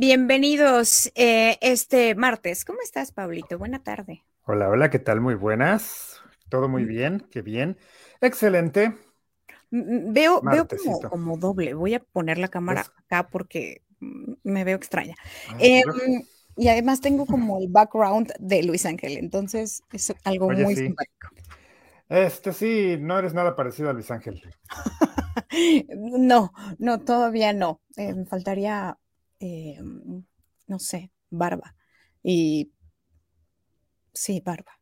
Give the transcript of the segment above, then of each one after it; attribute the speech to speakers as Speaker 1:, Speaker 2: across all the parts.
Speaker 1: Bienvenidos eh, este martes. ¿Cómo estás, Pablito? Buena tarde.
Speaker 2: Hola, hola, ¿qué tal? Muy buenas. Todo muy bien, qué bien. Excelente.
Speaker 1: Veo, veo como, doble. Voy a poner la cámara acá porque me veo extraña. Ah, em, y además tengo como el background de Luis Ángel, entonces es algo muy simpático.
Speaker 2: Este sí, no eres nada parecido a Luis Ángel.
Speaker 1: no, no, todavía no. Eh, me faltaría, eh, no sé, barba. Y sí, barba.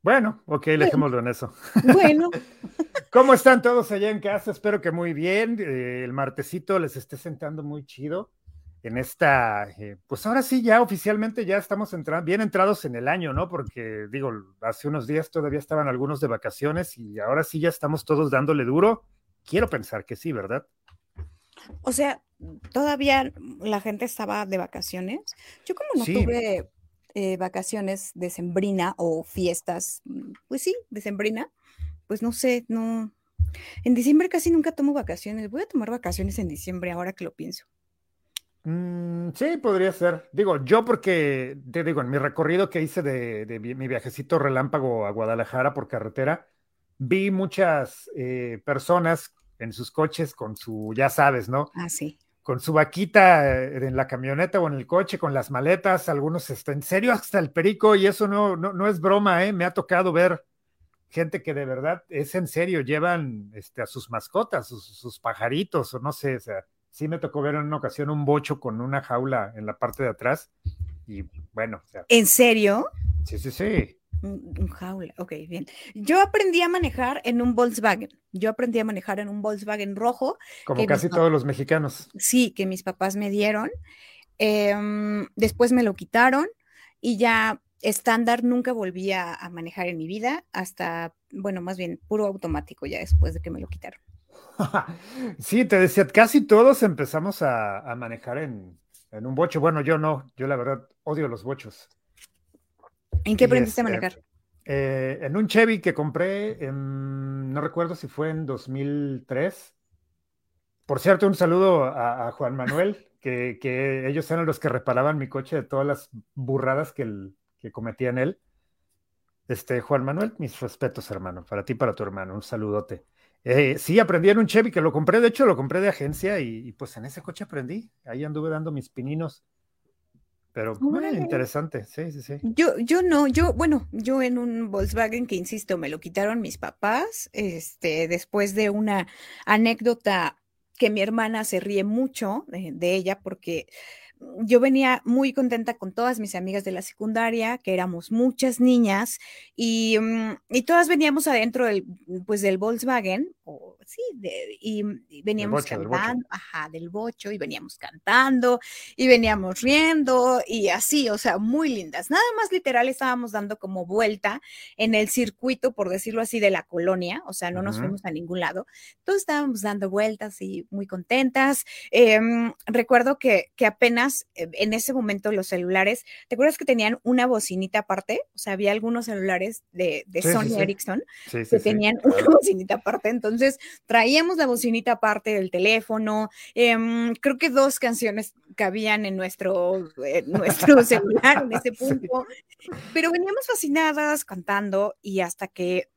Speaker 2: Bueno, ok, dejémoslo en eso.
Speaker 1: Bueno.
Speaker 2: ¿Cómo están todos allá en casa? Espero que muy bien. Eh, el martesito les esté sentando muy chido en esta, pues ahora sí, ya oficialmente ya estamos entrando, bien entrados en el año, ¿no? Porque digo, hace unos días todavía estaban algunos de vacaciones y ahora sí ya estamos todos dándole duro. Quiero pensar que sí, ¿verdad?
Speaker 1: O sea, todavía la gente estaba de vacaciones. Yo como no tuve eh, vacaciones de sembrina o fiestas, mm, pues sí, de sembrina, pues no sé, no. En diciembre casi nunca tomo vacaciones. Voy a tomar vacaciones en diciembre ahora que lo pienso.
Speaker 2: Mm, sí, podría ser. Digo, yo porque, te digo, en mi recorrido que hice de, mi viajecito relámpago a Guadalajara por carretera, vi muchas eh, personas en sus coches con su, ya sabes, ¿no?
Speaker 1: Ah, sí.
Speaker 2: Con su vaquita eh, en la camioneta o en el coche, con las maletas, algunos, está en serio, hasta el perico, y eso no, no, es broma, ¿eh? Me ha tocado ver gente que de verdad es en serio, llevan este, a sus mascotas, sus, sus pajaritos, o no sé, o sea, sí me tocó ver en una ocasión un bocho con una jaula en la parte de atrás, y bueno. O sea,
Speaker 1: ¿En serio?
Speaker 2: Sí, sí, sí.
Speaker 1: Un, jaula, ok, bien. Yo aprendí a manejar en un Volkswagen. Yo aprendí a manejar en un Volkswagen rojo.
Speaker 2: Como casi todos los mexicanos.
Speaker 1: Sí, que mis papás me dieron. Em, después me lo quitaron y ya estándar nunca volví a, manejar en mi vida hasta, bueno, más bien puro automático ya después de que me lo quitaron.
Speaker 2: sí, te decía, casi todos empezamos a, manejar en, en un bocho. Bueno, yo no, yo la verdad odio los bochos.
Speaker 1: ¿En qué aprendiste a manejar?
Speaker 2: Eh, en un Chevy que compré, no recuerdo si fue en 2003. Por cierto, un saludo a, Juan Manuel, que, ellos eran los que reparaban mi coche de todas las burradas que, el, que cometía en él. Este, Juan Manuel, mis respetos, hermano, para ti, para tu hermano, un saludote. Eh, sí, aprendí en un Chevy que lo compré, de hecho lo compré de agencia y, y, pues en ese coche aprendí. Ahí anduve dando mis pininos. Pero interesante, sí, sí, sí.
Speaker 1: Yo, yo no, yo, bueno, yo en un Volkswagen que insisto, me lo quitaron mis papás, este, después de una anécdota que mi hermana se ríe mucho de ella porque yo venía muy contenta con todas mis amigas de la secundaria, que éramos muchas niñas, y, mm, y todas veníamos adentro del, pues, del Volkswagen, o sí, y, veníamos cantando, ajá, del bocho, y veníamos cantando, y veníamos riendo, y así, o sea, muy lindas. Nada más literal estábamos dando como vuelta en el circuito, por decirlo así, de la colonia, o sea, no nos fuimos a ningún lado. Todos estábamos dando vueltas y muy contentas. Em, recuerdo que, que apenas eh, en ese momento los celulares, ¿te acuerdas que tenían una bocinita aparte? O sea, había algunos celulares de, Sony Ericsson que tenían una bocinita aparte, entonces traíamos la bocinita aparte del teléfono. Em, creo que dos canciones cabían en nuestro, nuestro celular en ese punto, pero veníamos fascinadas cantando y hasta que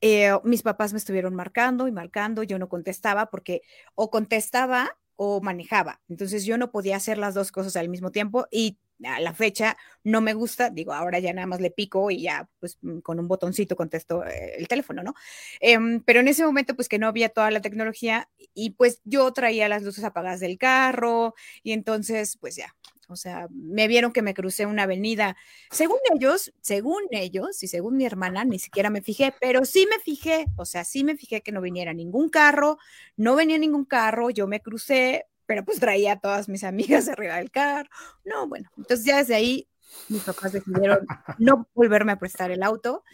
Speaker 1: eh, mis papás me estuvieron marcando y marcando, yo no contestaba porque o contestaba o manejaba. Entonces yo no podía hacer las dos cosas al mismo tiempo y a la fecha no me gusta, digo, ahora ya nada más le pico y ya pues mm, con un botoncito contesto eh, el teléfono, ¿no? Em, pero en ese momento pues que no había toda la tecnología y pues yo traía las luces apagadas del carro y entonces pues ya, o sea, me vieron que me crucé una avenida. Según ellos, según ellos y según mi hermana, ni siquiera me fijé, pero sí me fijé, o sea, sí me fijé que no viniera ningún carro, no venía ningún carro, yo me crucé, pero pues traía a todas mis amigas arriba del carro. No, bueno, entonces ya desde ahí mis papás decidieron no volverme a prestar el auto,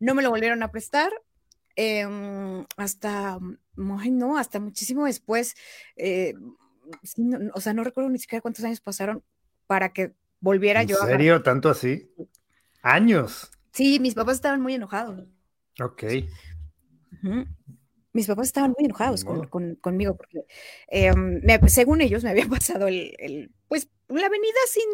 Speaker 1: no me lo volvieron a prestar. Em, hasta, no, hasta muchísimo después, eh, o sea, no recuerdo ni siquiera cuántos años pasaron para que volviera yo
Speaker 2: a... ¿En serio? ¿Tanto así? ¿Años?
Speaker 1: Sí, mis papás estaban muy enojados.
Speaker 2: Ok.
Speaker 1: mis papás estaban muy enojados conmigo porque em, según ellos me había pasado el, pues la avenida sin,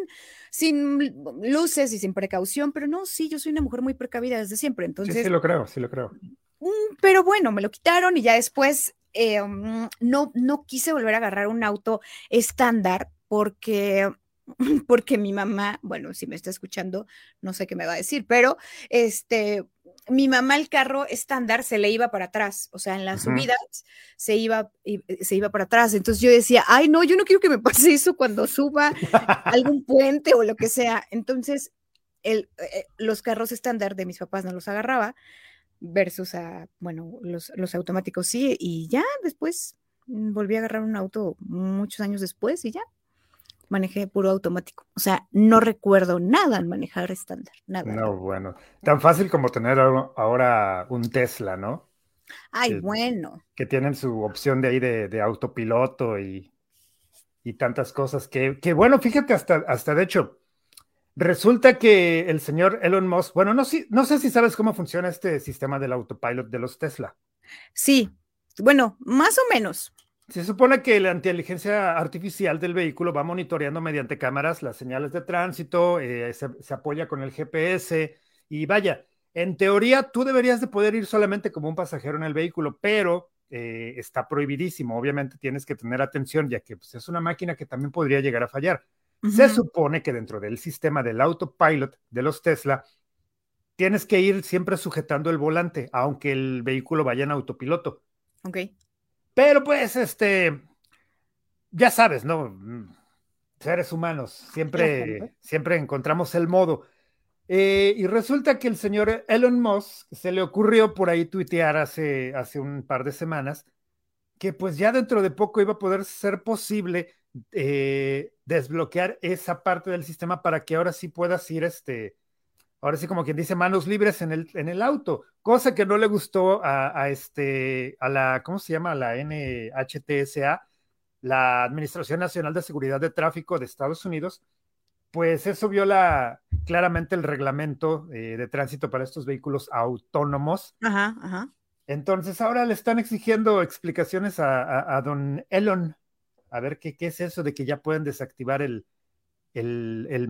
Speaker 1: sin luces y sin precaución, pero no, sí, yo soy una mujer muy precavida desde siempre, entonces...
Speaker 2: Sí, sí lo creo, sí lo creo.
Speaker 1: Mm, pero bueno, me lo quitaron y ya después em, no, no quise volver a agarrar un auto estándar porque porque mi mamá, bueno, si me está escuchando, no sé qué me va a decir, pero este, mi mamá el carro estándar se le iba para atrás, o sea, en las subidas se iba, eh, se iba para atrás. Entonces yo decía, ay, no, yo no quiero que me pase eso cuando suba algún puente o lo que sea. Entonces, el, eh, los carros estándar de mis papás no los agarraba versus a, bueno, los, los automáticos sí, y ya después volví a agarrar un auto muchos años después y ya manejé puro automático. O sea, no recuerdo nada en manejar estándar, nada.
Speaker 2: No, bueno, tan fácil como tener ahora un Tesla, ¿no?
Speaker 1: Ay, bueno.
Speaker 2: Que tienen su opción de ahí de, autopiloto y, y, tantas cosas que, que, bueno, fíjate, hasta, hasta de hecho, resulta que el señor Elon Musk, bueno, no, no sé si sabes cómo funciona este sistema del autopilot de los Tesla.
Speaker 1: Sí, bueno, más o menos.
Speaker 2: Se supone que la inteligencia artificial del vehículo va monitoreando mediante cámaras las señales de tránsito, eh, se, apoya con el GPS y vaya, en teoría tú deberías de poder ir solamente como un pasajero en el vehículo, pero eh, está prohibidísimo. Obviamente tienes que tener atención ya que pues, es una máquina que también podría llegar a fallar. Se supone que dentro del sistema del autopilot de los Tesla, tienes que ir siempre sujetando el volante, aunque el vehículo vaya en autopiloto.
Speaker 1: Ok.
Speaker 2: Pero pues, este, ya sabes, ¿no? Seres humanos, siempre, siempre encontramos el modo. Eh, y resulta que el señor Elon Musk se le ocurrió por ahí tuitear hace, hace un par de semanas que pues ya dentro de poco iba a poder ser posible eh, desbloquear esa parte del sistema para que ahora sí puedas ir este, ahora sí como quien dice, manos libres en el, en el auto, cosa que no le gustó a, este, a la, ¿cómo se llama? A la NHTSA, la Administración Nacional de Seguridad de Tráfico de Estados Unidos, pues eso viola claramente el reglamento eh, de tránsito para estos vehículos autónomos.
Speaker 1: Ajá, ajá.
Speaker 2: Entonces ahora le están exigiendo explicaciones a, don Elon, a ver qué, qué es eso de que ya pueden desactivar el, el,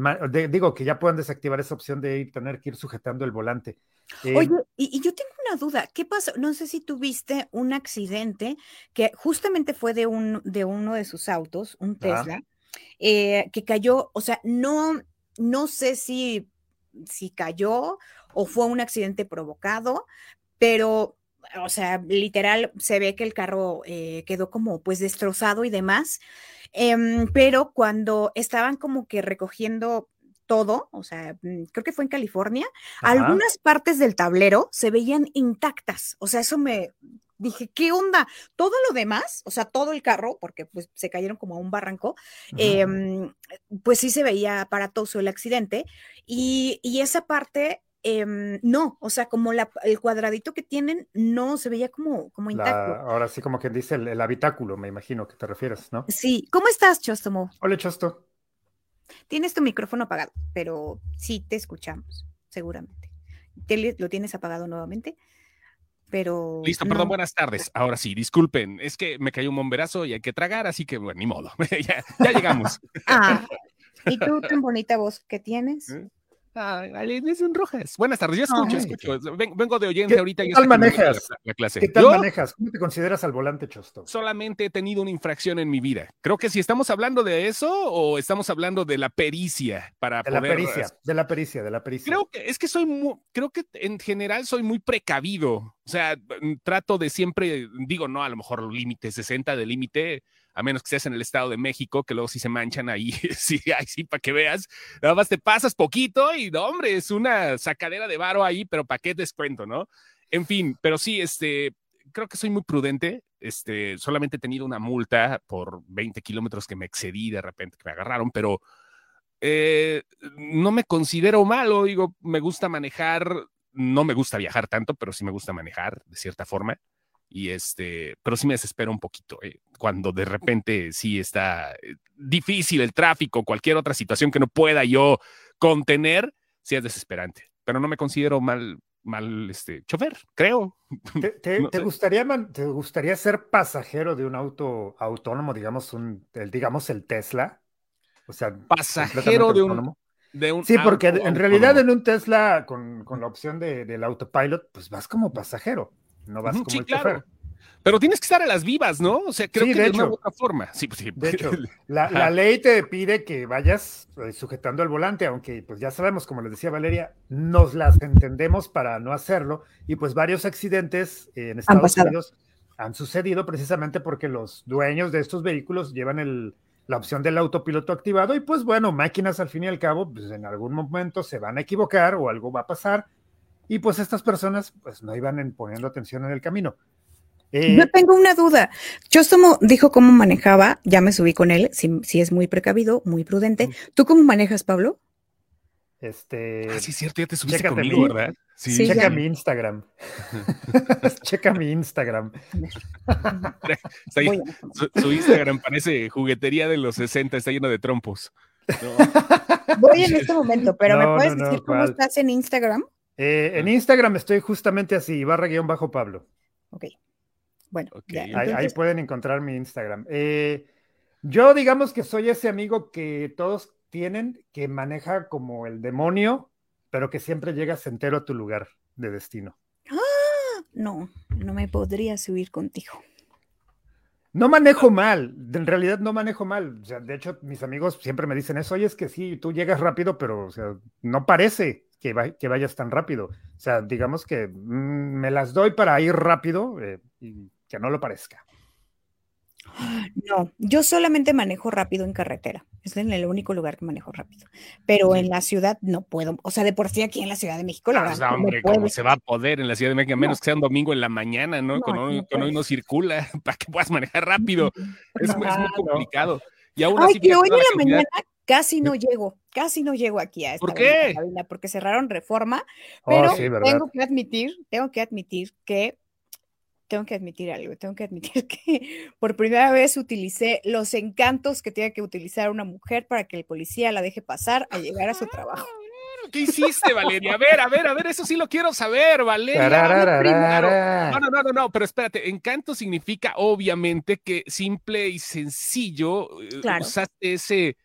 Speaker 2: digo que ya puedan desactivar esa opción de ir, tener que ir sujetando el volante.
Speaker 1: Eh, Oye, y, yo tengo una duda, ¿qué pasó? No sé si tuviste un accidente que justamente fue de, un, de uno de sus autos, un Tesla, eh, que cayó, o sea, no, no sé si, si cayó o fue un accidente provocado, pero o sea, literal se ve que el carro eh, quedó como pues destrozado y demás, em, pero cuando estaban como que recogiendo todo, o sea, mm, creo que fue en California, algunas partes del tablero se veían intactas, o sea, eso me dije, ¿qué onda? Todo lo demás, o sea, todo el carro, porque pues se cayeron como a un barranco, em, pues sí se veía aparatoso el accidente y, y esa parte Em, no, o sea, como el cuadradito que tienen no se veía como, como intacto.
Speaker 2: ahora sí, como quien dice el, habitáculo, me imagino que te refieres, ¿no?
Speaker 1: Sí, ¿cómo estás, Chostomo?
Speaker 2: Hola, Chosto.
Speaker 1: Tienes tu micrófono apagado, pero sí te escuchamos, seguramente. ¿Lo tienes apagado nuevamente? Pero.
Speaker 3: Listo, perdón, buenas tardes. Ahora sí, disculpen, es que me cayó un bomberazo y hay que tragar, así que bueno, ni modo. ya, ya, llegamos.
Speaker 1: ah, ¿y tú tan bonita voz que tienes? ¿Eh?
Speaker 3: Ah, un Rojas. Buenas tardes, ya escucho, escucho. vengo de oyente ahorita.
Speaker 2: ¿Qué tal manejas? La, clase. ¿Qué tal manejas? ¿Cómo te consideras al volante, Chosto?
Speaker 3: Solamente he tenido una infracción en mi vida. Creo que si estamos hablando de eso o estamos hablando de la pericia para
Speaker 2: de la pericia, de la pericia, de la pericia.
Speaker 3: Creo que es que soy muy, creo que en general soy muy precavido. O sea, trato de siempre, digo, no, a lo mejor límite, 60 de límite, a menos que estés en el Estado de México, que luego sí se manchan ahí, sí, sí, para que veas, nada más te pasas poquito y, no, hombre, es una sacadera de varo ahí, pero ¿para qué descuento, no? En fin, pero sí, este, creo que soy muy prudente, este, solamente he tenido una multa por 20 kilómetros que me excedí de repente, que me agarraron, pero eh, no me considero malo, digo, me gusta manejar, no me gusta viajar tanto, pero sí me gusta manejar de cierta forma y este, pero sí me desespera un poquito eh, cuando de repente sí está eh, difícil el tráfico, cualquier otra situación que no pueda yo contener, sí es desesperante, pero no me considero mal mal este, chofer, creo.
Speaker 2: ¿Te, gustaría, te gustaría ser pasajero de un auto autónomo, digamos, un, el, digamos el Tesla?
Speaker 3: O sea, pasajero de un, de un,
Speaker 2: Sí, porque en realidad en un Tesla con, con la opción de, del autopilot, pues vas como pasajero, no vas como el chofer.
Speaker 3: Pero tienes que estar a las vivas, ¿no? O sea, creo que de, hecho, una otra forma. Sí, pues sí.
Speaker 2: De hecho, la, ley te pide que vayas eh, sujetando el volante, aunque pues ya sabemos, como les decía Valeria, nos las entendemos para no hacerlo. Y pues varios accidentes en Estados Unidos han sucedido precisamente porque los dueños de estos vehículos llevan el, la opción del autopiloto activado y pues bueno, máquinas al fin y al cabo, pues en algún momento se van a equivocar o algo va a pasar y pues estas personas pues no iban poniendo atención en el camino.
Speaker 1: Eh, Yo tengo una duda. Chostomo dijo cómo manejaba, ya me subí con él, si, es muy precavido, muy prudente. ¿Tú cómo manejas, Pablo?
Speaker 2: Este.
Speaker 3: Ah, sí, cierto, ya te subiste conmigo, ¿verdad?
Speaker 2: Sí, checa mi Instagram. checa mi Instagram.
Speaker 3: su, Instagram parece juguetería de los 60, está lleno de trompos.
Speaker 1: Voy en este momento, pero ¿me puedes decir cómo estás en Instagram?
Speaker 2: Eh, en Instagram estoy justamente así, barra guion bajo Pablo.
Speaker 1: Ok. Bueno,
Speaker 2: ahí, pueden encontrar mi Instagram. Eh, yo digamos que soy ese amigo que todos tienen, que maneja como el demonio, pero que siempre llegas entero a tu lugar de destino.
Speaker 1: ¡Ah! No, no me podría subir contigo.
Speaker 2: No manejo mal, en realidad no manejo mal. O sea, de hecho, mis amigos siempre me dicen eso, oye, es que sí, tú llegas rápido, pero o sea, no parece que, que vayas tan rápido. O sea, digamos que mm, me las doy para ir rápido eh, y que no lo parezca.
Speaker 1: No, yo solamente manejo rápido en carretera. Es en el único lugar que manejo rápido. Pero en la ciudad no puedo. O sea, de por sí aquí en la Ciudad de México, la
Speaker 3: verdad. hombre, ¿cómo se va a poder en la Ciudad de México? A menos que sea un domingo en la mañana, ¿no? cuando, hoy, no circula, para que puedas manejar rápido. Es, muy complicado.
Speaker 1: Y aún así, Ay, que hoy en la, mañana casi no llego, casi no llego aquí a esta
Speaker 3: ¿Por qué?
Speaker 1: porque cerraron reforma. Oh, pero tengo que admitir, tengo que admitir que tengo que admitir algo, tengo que admitir que por primera vez utilicé los encantos que tiene que utilizar una mujer para que el policía la deje pasar a llegar a su trabajo.
Speaker 3: Ah, ¿Qué hiciste, Valeria? A ver, a ver, a ver, eso sí lo quiero saber, Valeria. No, no, no, no, no, pero espérate, encanto significa obviamente que simple y sencillo eh, usaste ese,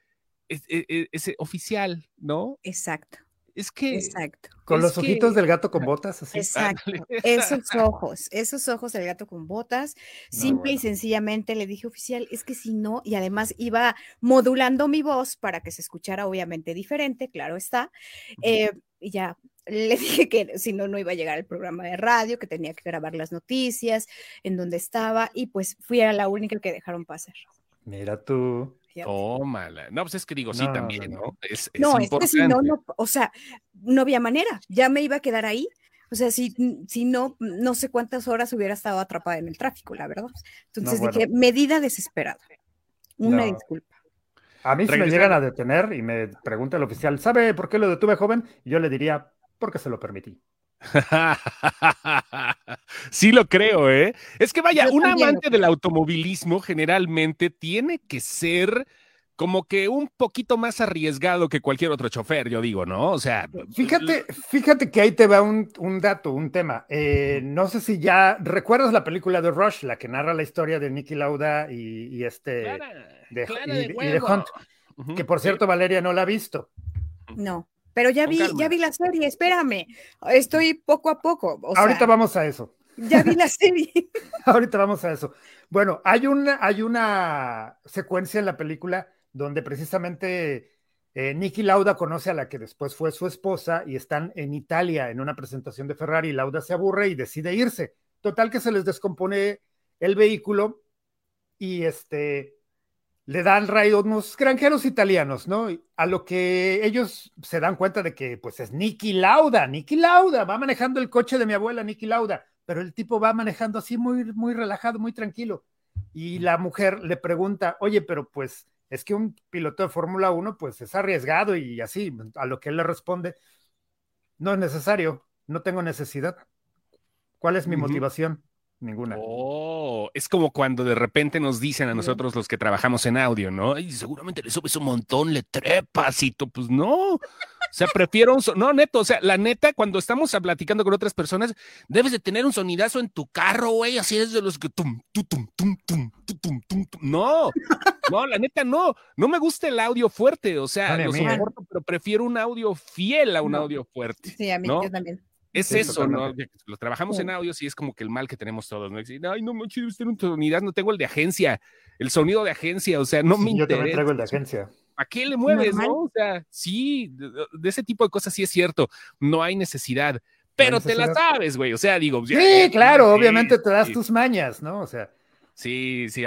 Speaker 3: e, e, ese oficial, ¿no?
Speaker 1: Exacto.
Speaker 3: Es que.
Speaker 1: Exacto.
Speaker 2: Con los ojitos del gato con botas, así.
Speaker 1: Exacto. Esos ojos, esos ojos del gato con botas. Simple y sencillamente le dije oficial, es que si no, y además iba modulando mi voz para que se escuchara obviamente diferente, claro está. Eh, y ya le dije que si no, no iba a llegar al programa de radio, que tenía que grabar las noticias, en donde estaba, y pues fui a la única que dejaron pasar.
Speaker 2: Mira tú.
Speaker 3: Tómala. No, pues es que digo, sí, también, ¿no? Es,
Speaker 1: no, es que si no, no, o sea, no había manera, ya me iba a quedar ahí. O sea, si, si no, no sé cuántas horas hubiera estado atrapada en el tráfico, la verdad. Entonces dije, medida desesperada. Una disculpa.
Speaker 2: A mí si me llegan a detener y me pregunta el oficial, ¿sabe por qué lo detuve joven? yo le diría, porque se lo permití.
Speaker 3: sí lo creo, ¿eh? Es que vaya, un amante del automovilismo generalmente tiene que ser como que un poquito más arriesgado que cualquier otro chofer, yo digo, ¿no? O sea.
Speaker 2: Fíjate, fíjate que ahí te va un, dato, un tema. Eh, no sé si ya recuerdas la película de Rush, la que narra la historia de Nicky Lauda y, este de, Hunt, que por cierto Valeria no la ha visto.
Speaker 1: No. Pero ya vi, ya vi la serie, espérame. Estoy poco a poco.
Speaker 2: Ahorita vamos a eso.
Speaker 1: Ya vi la serie.
Speaker 2: Ahorita vamos a eso. Bueno, hay una, hay una secuencia en la película donde precisamente eh, Nicky Lauda conoce a la que después fue su esposa y están en Italia en una presentación de Ferrari. Lauda se aburre y decide irse. Total que se les descompone el vehículo y este le dan rayo unos granjeros italianos, ¿no? A lo que ellos se dan cuenta de que pues es Nicky Lauda, Nicky Lauda, va manejando el coche de mi abuela, Nicky Lauda, pero el tipo va manejando así muy, muy relajado, muy tranquilo. Y la mujer le pregunta, oye, pero pues es que un piloto de Fórmula 1 pues es arriesgado y así, a lo que él le responde, no es necesario, no tengo necesidad. ¿Cuál es mi motivación? Ninguna.
Speaker 3: Oh, es como cuando de repente nos dicen a nosotros los que trabajamos en audio, ¿no? Y seguramente le subes un montón, le trepas y tú, pues no. O sea, prefiero un no, neto, o sea, la neta, cuando estamos platicando con otras personas, debes de tener un sonidazo en tu carro, güey, así es de los que tum, tum, tum, tum, tum, tum, tum, No, no, la neta no, no me gusta el audio fuerte, o sea, lo soporto, pero prefiero un audio fiel a un audio fuerte.
Speaker 1: Sí, a mí yo también.
Speaker 3: Es eso, ¿no? Lo trabajamos en audio, sí es como que el mal que tenemos todos, ¿no? Ay, no me quiero tener un sonido, no tengo el de agencia, el sonido de agencia, o sea, no me interesa. Yo también
Speaker 2: traigo el de agencia.
Speaker 3: ¿A qué le mueves, no? O sea, sí, de, ese tipo de cosas sí es cierto, no hay necesidad, pero te la sabes, güey, o sea, digo.
Speaker 2: Sí, claro, obviamente te das tus mañas, ¿no? O sea.
Speaker 3: Sí, sí,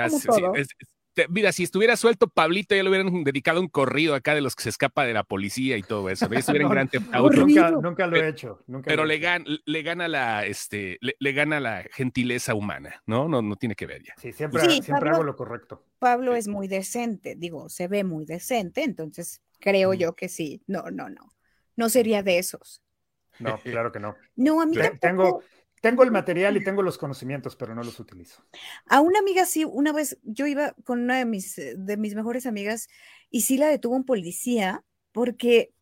Speaker 3: mira, si estuviera suelto Pablito, ya le hubieran dedicado un corrido acá de los que se escapa de la policía y todo eso.
Speaker 2: nunca, lo he hecho.
Speaker 3: pero
Speaker 2: le,
Speaker 3: le, gana la, este, le, gana la gentileza humana, ¿no? No, no tiene que ver ya.
Speaker 2: Sí, siempre, siempre hago lo correcto.
Speaker 1: Pablo es muy decente, digo, se ve muy decente, entonces creo yo que sí. No, no, no. No sería de esos.
Speaker 2: No, claro que no.
Speaker 1: No, a mí
Speaker 2: Tengo, tengo el material y tengo los conocimientos, pero no los utilizo.
Speaker 1: A una amiga sí, una vez yo iba con una de mis, de mis mejores amigas y sí la detuvo un policía porque,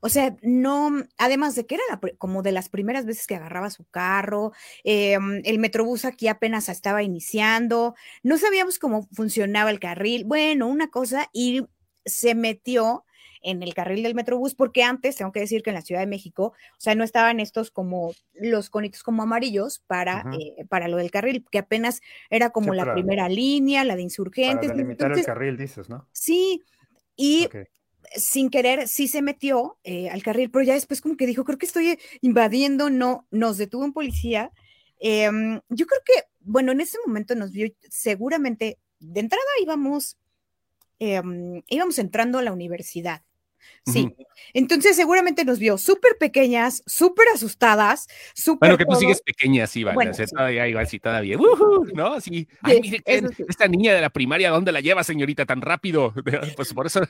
Speaker 1: o sea, no, además de que era como de las primeras veces que agarraba su carro, em, el metrobús aquí apenas estaba iniciando, no sabíamos cómo funcionaba el carril, bueno, una cosa, y se metió en el carril del Metrobús, porque antes, tengo que decir que en la Ciudad de México, o sea, no estaban estos como los conitos como amarillos para, eh, para lo del carril, que apenas era como la primera línea, la de insurgentes.
Speaker 2: Para delimitar el carril, dices, ¿no?
Speaker 1: Sí, y sin querer sí se metió eh, al carril, pero ya después como que dijo, creo que estoy invadiendo, no, nos detuvo un policía. Em, yo creo que, bueno, en ese momento nos vio, seguramente, de entrada íbamos, em, íbamos entrando a la universidad. Sí. Entonces seguramente nos vio súper pequeñas, súper asustadas, súper.
Speaker 3: Bueno, que tú sigues pequeña, sí, vale. todavía igual, sí, todavía. ¿No? Sí. Ay, mire, esta niña de la primaria, ¿dónde la lleva, señorita, tan rápido? Pues por eso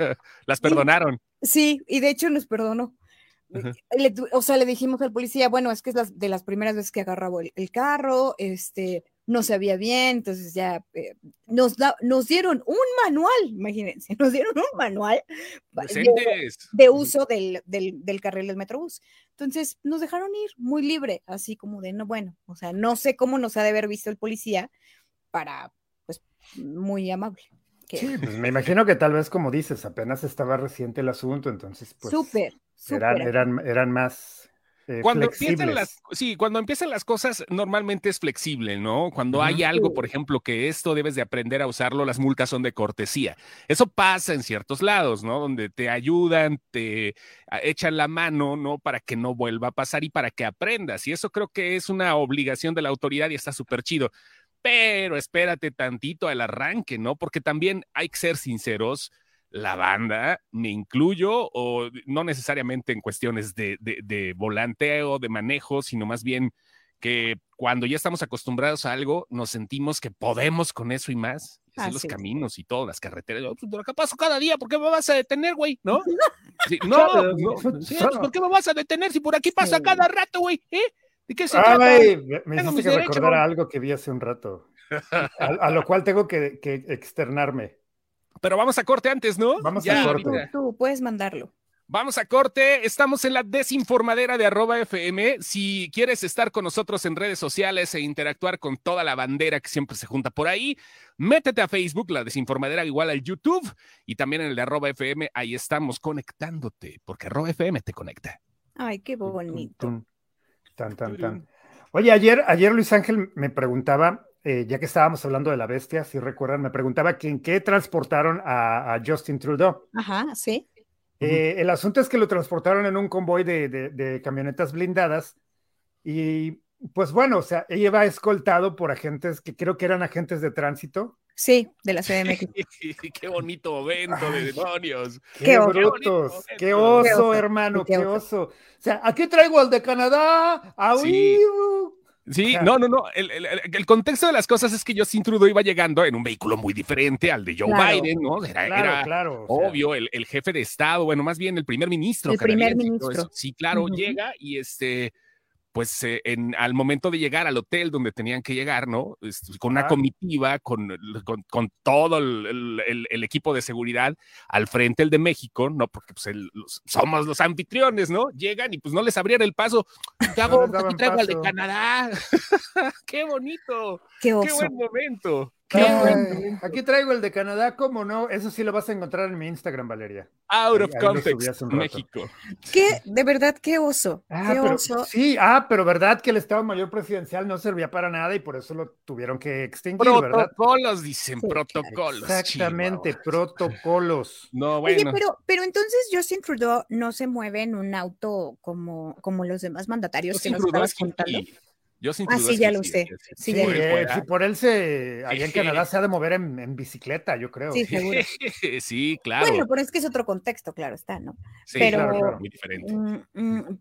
Speaker 3: las perdonaron.
Speaker 1: Sí, y de hecho nos perdonó. o sea, le dijimos al policía, bueno, es que es de las primeras veces que agarraba el carro, este, no sabía bien, entonces ya eh, nos, nos dieron un manual, imagínense, nos dieron un manual de, uso del, del, carril del Metrobús. Entonces nos dejaron ir muy libre, así como de, no, bueno, o sea, no sé cómo nos ha de haber visto el policía para, pues, muy amable.
Speaker 2: Sí, pues me imagino que tal vez, como dices, apenas estaba reciente el asunto, entonces, pues,
Speaker 1: súper,
Speaker 2: eran, eran, eran más eh,
Speaker 3: cuando empiezan las, sí, cuando empiezan las cosas, normalmente es flexible, ¿no? Cuando hay algo, por ejemplo, que esto debes de aprender a usarlo, las multas son de cortesía. Eso pasa en ciertos lados, ¿no? Donde te ayudan, te echan la mano, ¿no? Para que no vuelva a pasar y para que aprendas. Y eso creo que es una obligación de la autoridad y está súper chido. Pero espérate tantito al arranque, ¿no? Porque también hay que ser sinceros la banda, me incluyo, o no necesariamente en cuestiones de, de, volanteo, de manejo, sino más bien que cuando ya estamos acostumbrados a algo, nos sentimos que podemos con eso y más. Así los caminos y todas las carreteras. Yo, pues, ¿Qué paso cada día? ¿Por qué me vas a detener, güey? ¿No? no, ¿por qué me vas a detener si por aquí pasa cada rato, güey? ¿Eh? ¿De qué se trata?
Speaker 2: Me hiciste que recordar algo que vi hace un rato, a, lo cual tengo que, que externarme.
Speaker 3: Pero vamos a corte antes, ¿no?
Speaker 2: Vamos a corte.
Speaker 1: Tú puedes mandarlo.
Speaker 3: Vamos a corte, estamos en la desinformadera de arroba FM. Si quieres estar con nosotros en redes sociales e interactuar con toda la bandera que siempre se junta por ahí, métete a Facebook, la desinformadera igual al YouTube y también en el de arroba FM, ahí estamos conectándote, porque arroba FM te conecta.
Speaker 1: Ay, qué bonito.
Speaker 2: Tan, tan, tan. Oye, ayer, ayer Luis Ángel me preguntaba eh, ya que estábamos hablando de la bestia, si recuerdan, me preguntaba en qué transportaron a, Justin Trudeau.
Speaker 1: Ajá, sí.
Speaker 2: Eh, el asunto es que lo transportaron en un convoy de, camionetas blindadas y pues bueno, o sea, ella iba escoltado por agentes que creo que eran agentes de tránsito.
Speaker 1: Sí, de la CDMX.
Speaker 3: qué bonito evento de demonios.
Speaker 2: Qué, brutos, qué oso, hermano, qué, oso. O sea, aquí traigo al de Canadá, a sí.
Speaker 3: Sí, no, no, no. El, contexto de las cosas es que Justin Trudeau iba llegando en un vehículo muy diferente al de Joe Biden, ¿no? Era, claro, obvio, el, jefe de Estado, bueno, más bien el primer ministro.
Speaker 1: El primer ministro.
Speaker 3: Sí, claro, llega y este, pues eh, en, al momento de llegar al hotel donde tenían que llegar, ¿no? Este, con una comitiva, con, con, todo el, el, equipo de seguridad al frente, el de México, ¿no? Porque pues somos los anfitriones, ¿no? Llegan y pues no les abrieron el paso. ¿Qué hago? aquí traigo al de Canadá. ¡Qué bonito! ¡Qué, ¡Qué buen momento!
Speaker 2: Aquí traigo el de Canadá, ¿cómo no? Eso sí lo vas a encontrar en mi Instagram, Valeria.
Speaker 3: Out of context, México.
Speaker 1: ¿Qué? De verdad, qué oso.
Speaker 2: Ah,
Speaker 1: qué
Speaker 2: oso. Sí, ah, pero verdad que el Estado Mayor Presidencial no servía para nada y por eso lo tuvieron que extinguir, ¿verdad?
Speaker 3: Protocolos, dicen, protocolos.
Speaker 2: Exactamente, protocolos.
Speaker 1: No, bueno. Oye, pero, pero entonces Justin Trudeau no se mueve en un auto como, como los demás mandatarios que nos estabas contando.
Speaker 3: Yo sin
Speaker 1: ah, sí, ya lo sé. Sí,
Speaker 2: sí, eh, si por él se, allá en Canadá se ha de mover en, bicicleta, yo creo.
Speaker 1: Sí, seguro.
Speaker 3: sí, claro.
Speaker 1: Bueno, pero es que es otro contexto, claro, está, ¿no?
Speaker 3: Sí, pero, claro, muy diferente.
Speaker 1: Mm, mm,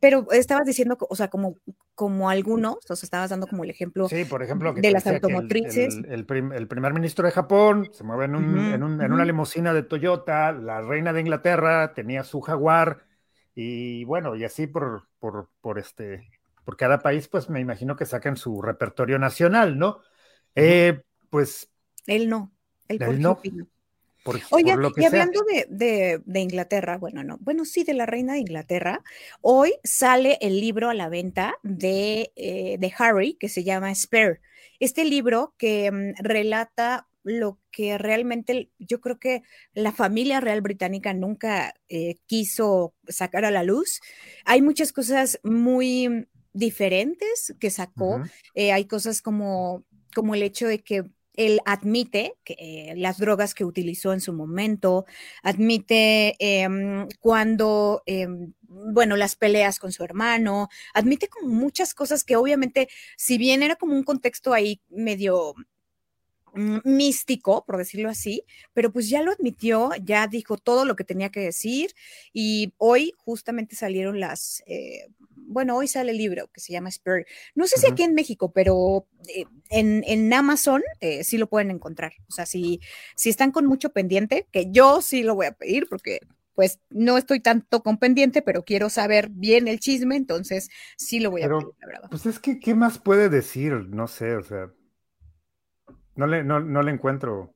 Speaker 1: pero estabas diciendo, o sea, como, como algunos, o sea, estabas dando como el ejemplo,
Speaker 2: sí, por ejemplo
Speaker 1: de las automotrices.
Speaker 2: El, el, primer ministro de Japón se mueve en, un, en, un, en una limusina de Toyota, la reina de Inglaterra tenía su jaguar, y bueno, y así por, por, por este por cada país, pues me imagino que sacan su repertorio nacional, ¿no? Eh, pues.
Speaker 1: Él no.
Speaker 2: Él, no.
Speaker 1: Oye, y hablando de, Inglaterra, bueno, no, bueno, sí, de la reina de Inglaterra, hoy sale el libro a la venta de, eh, de Harry, que se llama Spare. Este libro que mm, relata lo que realmente yo creo que la familia real británica nunca eh, quiso sacar a la luz. Hay muchas cosas muy diferentes que sacó. Eh, hay cosas como, como el hecho de que él admite que, eh, las drogas que utilizó en su momento, admite em, cuando, em, bueno, las peleas con su hermano, admite como muchas cosas que obviamente, si bien era como un contexto ahí medio místico, por decirlo así, pero pues ya lo admitió, ya dijo todo lo que tenía que decir y hoy justamente salieron las, eh, bueno, hoy sale el libro que se llama Spirit. No sé si aquí en México, pero eh, en, Amazon eh, sí lo pueden encontrar. O sea, si, si están con mucho pendiente, que yo sí lo voy a pedir porque pues no estoy tanto con pendiente, pero quiero saber bien el chisme, entonces sí lo voy a pedir, la verdad.
Speaker 2: Pues es que, ¿qué más puede decir? No sé, o sea, no le, no, no le encuentro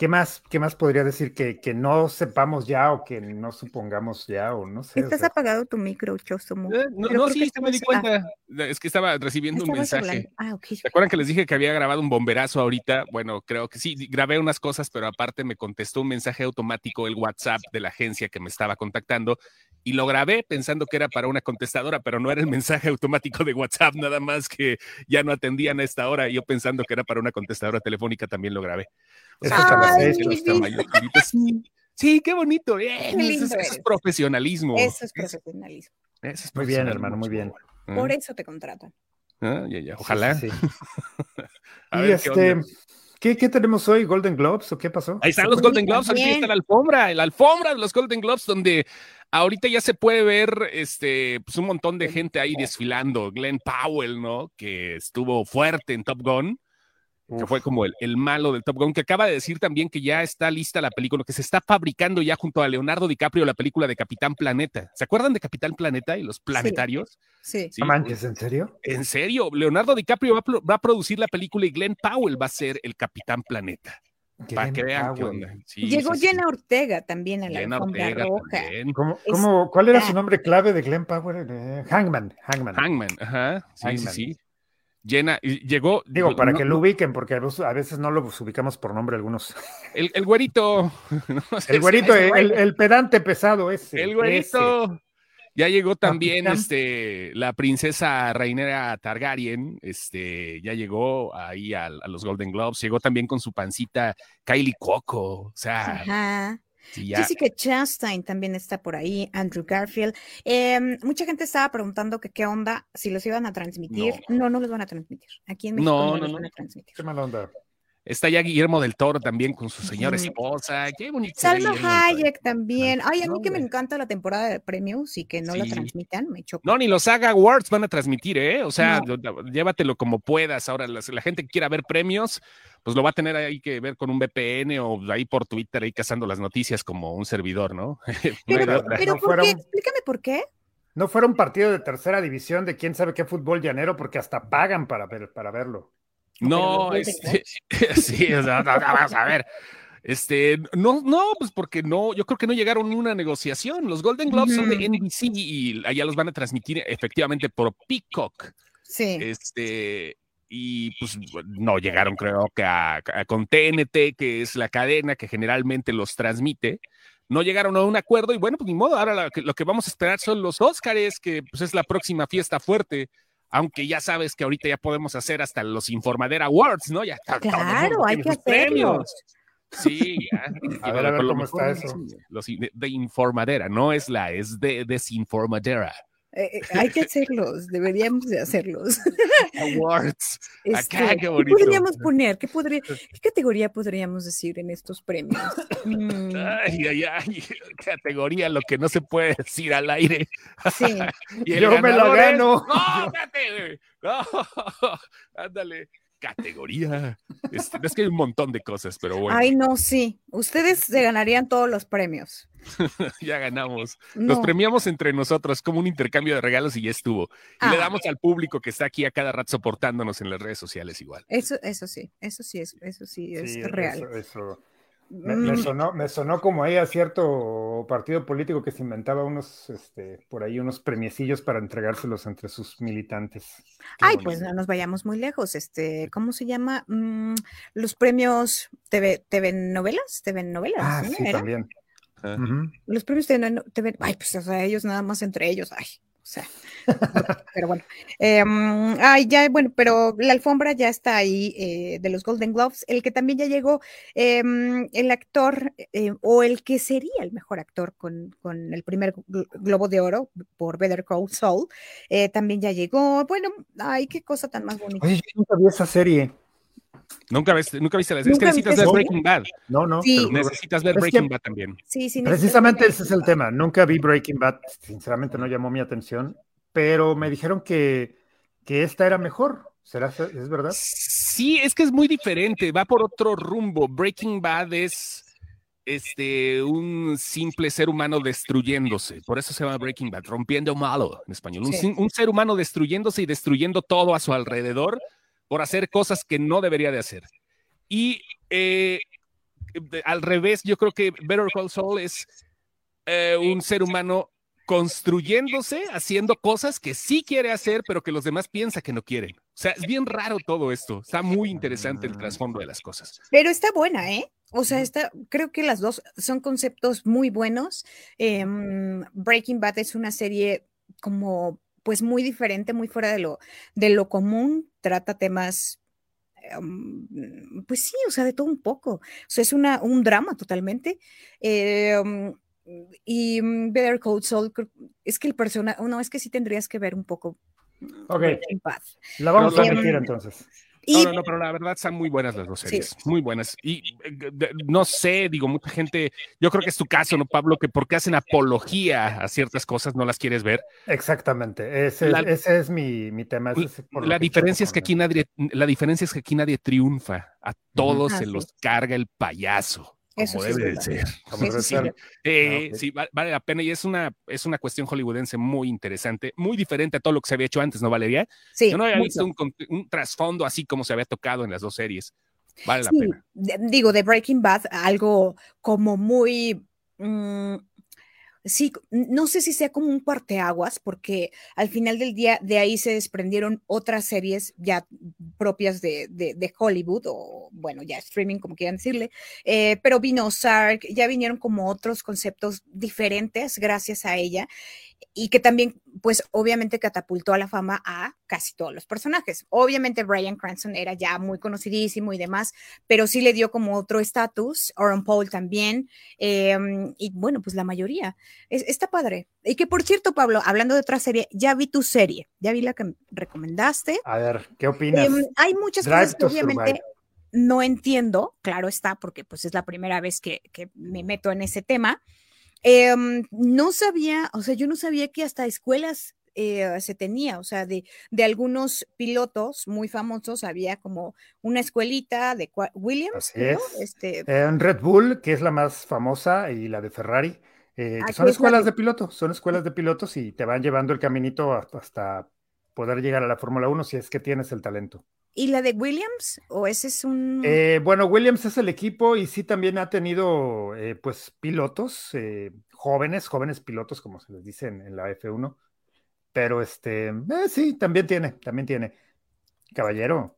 Speaker 2: ¿Qué más, ¿Qué más podría decir que, que, no sepamos ya o que no supongamos ya o no sé?
Speaker 1: Estás apagado tu micro, Chostomo.
Speaker 3: Eh, no, no sí, me di cuenta. Es que estaba recibiendo un mensaje.
Speaker 1: Ah, okay.
Speaker 3: ¿Se acuerdan que les dije que había grabado un bomberazo ahorita? Bueno, creo que sí, grabé unas cosas, pero aparte me contestó un mensaje automático el WhatsApp de la agencia que me estaba contactando y lo grabé pensando que era para una contestadora, pero no era el mensaje automático de WhatsApp, nada más que ya no atendían a esta hora. Y yo pensando que era para una contestadora telefónica también lo grabé. Sí, qué bonito. eso, es profesionalismo.
Speaker 1: Eso es profesionalismo.
Speaker 2: muy bien, hermano, muy bien.
Speaker 1: Por eso te contratan.
Speaker 3: Ah, ya, ya. Ojalá.
Speaker 2: y este, ¿qué, ¿qué, tenemos hoy? ¿Golden Globes o qué pasó?
Speaker 3: Ahí están los Golden Globes, aquí está la alfombra, la alfombra de los Golden Globes, donde ahorita ya se puede ver este, pues un montón de gente ahí desfilando. Glenn Powell, ¿no? Que estuvo fuerte en Top Gun que fue como el, el, malo del Top Gun, que acaba de decir también que ya está lista la película, que se está fabricando ya junto a Leonardo DiCaprio la película de Capitán Planeta. ¿Se acuerdan de Capitán Planeta y los planetarios?
Speaker 1: Sí.
Speaker 2: sí. manches, ¿en serio?
Speaker 3: En serio, Leonardo DiCaprio va, va, a producir la película y Glenn Powell va a ser el Capitán Planeta. Para que vean qué onda.
Speaker 1: Llegó Jenna Ortega también a la Jenna Ortega roja.
Speaker 2: ¿Cómo, cómo, ¿Cuál era su nombre clave de Glenn Powell? Eh, Hangman, Hangman.
Speaker 3: Hangman, ajá. Sí, sí, sí llena, llegó.
Speaker 2: Digo, para que lo ubiquen, porque a veces no lo ubicamos por nombre algunos.
Speaker 3: El, el güerito.
Speaker 2: el güerito, el, pedante pesado ese.
Speaker 3: El güerito. Ya llegó también este, la princesa Reinera Targaryen, este, ya llegó ahí a, a, los Golden Globes, llegó también con su pancita Kylie Coco, o sea,
Speaker 1: Ajá. Jessica Chastain también está por ahí, Andrew Garfield. Em, mucha gente estaba preguntando que qué onda, si los iban a transmitir. No, no, los van a transmitir. Aquí en México no, no, los van a transmitir.
Speaker 2: Qué mala onda.
Speaker 3: Está ya Guillermo del Toro también con su señora esposa. Qué bonito.
Speaker 1: Salma Hayek también. Ay, a mí que me encanta la temporada de premios y que no la transmitan, me choca.
Speaker 3: No, ni los Saga Awards van a transmitir, ¿eh? O sea, llévatelo como puedas. Ahora, la, la, gente que quiera ver premios, pues lo va a tener ahí que ver con un VPN o ahí por Twitter, ahí cazando las noticias como un servidor, ¿no?
Speaker 1: Pero, pero ¿por qué? Explícame por qué.
Speaker 2: no fuera un partido de tercera división de quién sabe qué fútbol llanero, porque hasta pagan para, ver, para verlo.
Speaker 3: No, este, sí, o sea, vamos a ver. Este, no, no, pues porque no, yo creo que no llegaron a una negociación. Los Golden Globes son de NBC y allá los van a transmitir efectivamente por Peacock.
Speaker 1: Sí.
Speaker 3: Este, y pues no llegaron, creo que a, con TNT, que es la cadena que generalmente los transmite. No llegaron a un acuerdo y bueno, pues ni modo. Ahora lo que, vamos a esperar son los Oscars, que pues es la próxima fiesta fuerte aunque ya sabes que ahorita ya podemos hacer hasta los Informadera Awards, ¿no? Ya
Speaker 1: claro, hay que hacerlos.
Speaker 3: Sí,
Speaker 2: a ver, a ver cómo está eso.
Speaker 3: Los de, informadera, no es la, es de desinformadera.
Speaker 1: Eh, eh, hay que hacerlos, deberíamos de hacerlos.
Speaker 3: Awards.
Speaker 1: Este, qué, podríamos poner? ¿Qué, podría, ¿Qué categoría podríamos decir en estos premios?
Speaker 3: Mm. Ay, ay, ay, categoría, lo que no se puede decir al aire.
Speaker 1: Sí.
Speaker 2: Yo me lo gano.
Speaker 3: No, espérate. No, ándale categoría. Es, es, que hay un montón de cosas, pero bueno.
Speaker 1: Ay, no, sí. Ustedes se ganarían todos los premios.
Speaker 3: ya ganamos. Nos premiamos entre nosotros como un intercambio de regalos y ya estuvo. Y le ah. damos al público que está aquí a cada rato soportándonos en las redes sociales igual.
Speaker 1: Eso, eso sí, eso sí es, eso sí es real.
Speaker 2: eso. Me, mm. sonó, me sonó como ahí a cierto partido político que se inventaba unos, este, por ahí unos premiecillos para entregárselos entre sus militantes.
Speaker 1: Ay, pues no nos vayamos muy lejos. Este, ¿cómo se llama? Mm, los premios TV, TV novelas, TV novelas.
Speaker 2: Ah, sí, también.
Speaker 1: Los premios TV, ay, pues o sea, ellos nada más entre ellos, ay, sea, pero bueno. Em, ay, ya, bueno, pero la alfombra ya está ahí eh, de los Golden Gloves. El que también ya llegó, em, el actor eh, o el que sería el mejor actor con, con el primer Globo de Oro por Better Call Saul, eh, también ya llegó. Bueno, ay, qué cosa tan más bonita.
Speaker 2: Oye, yo nunca vi esa serie.
Speaker 3: Nunca, viste, nunca viste la serie. Es que necesitas ver Breaking Bad.
Speaker 2: No, no.
Speaker 3: necesitas ver Breaking Bad también.
Speaker 1: Sí, sí.
Speaker 2: Precisamente ese es el tema. Nunca vi Breaking Bad. Sinceramente no llamó mi atención. Pero me dijeron que, que esta era mejor. ¿Será, es verdad?
Speaker 3: Sí, es que es muy diferente. Va por otro rumbo. Breaking Bad es este, un simple ser humano destruyéndose. Por eso se llama Breaking Bad, rompiendo malo en español. Un, un, ser humano destruyéndose y destruyendo todo a su alrededor por hacer cosas que no debería de hacer. Y eh, al revés, yo creo que Better Call Saul es eh, un ser humano construyéndose, haciendo cosas que sí quiere hacer, pero que los demás piensan que no quieren. O sea, es bien raro todo esto. Está muy interesante el trasfondo de las cosas.
Speaker 1: Pero está buena, ¿eh? O sea, está, creo que las dos son conceptos muy buenos. Em, Breaking Bad es una serie como pues muy diferente, muy fuera de lo, de lo común, trata temas, em, pues sí, o sea, de todo un poco. O sea, es una, un drama totalmente. Em, y mm, Better Call Saul, es que el personaje, no, es que sí tendrías que ver un poco.
Speaker 2: Ok. La vamos a meter entonces.
Speaker 3: No, no, pero la verdad están muy buenas las dos series, muy buenas. Y eh, no sé, digo, mucha gente, yo creo que es tu caso, ¿no, Pablo? Que porque hacen apología a ciertas cosas no las quieres ver.
Speaker 2: Exactamente, ese, es mi, mi tema.
Speaker 3: la diferencia es que aquí nadie, la diferencia es que aquí nadie triunfa, a todos se los carga el payaso. Eso debe de ser. Ah, sí, vale la pena y es una, es una cuestión hollywoodense muy interesante, muy diferente a todo lo que se había hecho antes, ¿no, Valeria?
Speaker 1: Sí.
Speaker 3: Yo no había visto un, trasfondo así como se había tocado en las dos series. Vale la pena.
Speaker 1: Digo, de Breaking Bad, algo como muy... Mm, sí, no sé si sea como un parteaguas, porque al final del día de ahí se desprendieron otras series ya propias de, de, Hollywood, o bueno, ya streaming, como quieran decirle, eh, pero vino Sark, ya vinieron como otros conceptos diferentes gracias a ella y que también, pues obviamente catapultó a la fama a casi todos los personajes. Obviamente Brian Cranston era ya muy conocidísimo y demás, pero sí le dio como otro estatus, Aaron Paul también, em, y bueno, pues la mayoría. está padre. Y que por cierto, Pablo, hablando de otra serie, ya vi tu serie, ya vi la que recomendaste.
Speaker 2: A ver, ¿qué opinas? Em,
Speaker 1: hay muchas cosas que obviamente... No entiendo, claro está, porque pues es la primera vez que, que me meto en ese tema, Em, no sabía, o sea, yo no sabía que hasta escuelas eh, se tenía, o sea, de, de, algunos pilotos muy famosos había como una escuelita de Williams,
Speaker 2: Así Este... En Red Bull, que es la más famosa, y la de Ferrari, eh, que
Speaker 1: Aquí
Speaker 2: son
Speaker 1: es la
Speaker 2: escuelas
Speaker 1: de-
Speaker 2: de pilotos, son escuelas de pilotos y te van llevando el caminito hasta, hasta poder llegar a la Fórmula 1 si es que tienes el talento.
Speaker 1: ¿Y la de Williams? ¿O ese es un...?
Speaker 2: Eh, bueno, Williams es el equipo y sí también ha tenido eh, pues pilotos eh, jóvenes, jóvenes pilotos como se les dice en, en la F1, pero este, eh, sí, también tiene, también tiene. Caballero,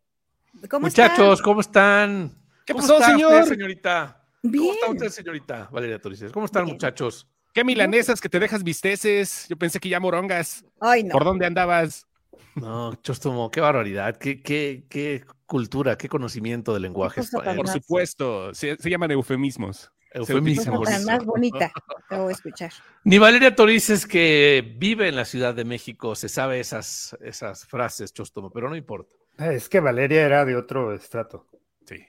Speaker 1: ¿Cómo?
Speaker 4: Muchachos, ¿cómo están?
Speaker 3: ¿Qué
Speaker 4: ¿Cómo
Speaker 3: pasó,
Speaker 4: está
Speaker 3: señor?
Speaker 4: usted, señorita? ¿Cómo
Speaker 1: Bien.
Speaker 4: está usted, señorita Valeria Torices? ¿Cómo están,
Speaker 1: Bien.
Speaker 4: muchachos?
Speaker 3: ¿Qué milanesas que te dejas visteces? Yo pensé que ya morongas.
Speaker 1: Ay, no.
Speaker 3: ¿Por dónde andabas?
Speaker 4: No, Chostomo, qué barbaridad, qué, qué, qué cultura, qué conocimiento del lenguaje español.
Speaker 3: Por supuesto, se, se llaman eufemismos.
Speaker 4: Eufemismos.
Speaker 1: Tan más bonita. Te voy a escuchar.
Speaker 4: Ni Valeria Torices, que vive en la Ciudad de México, se sabe esas, esas frases, Chostomo, pero no importa.
Speaker 2: eh, es que Valeria era de otro estrato.
Speaker 3: Sí,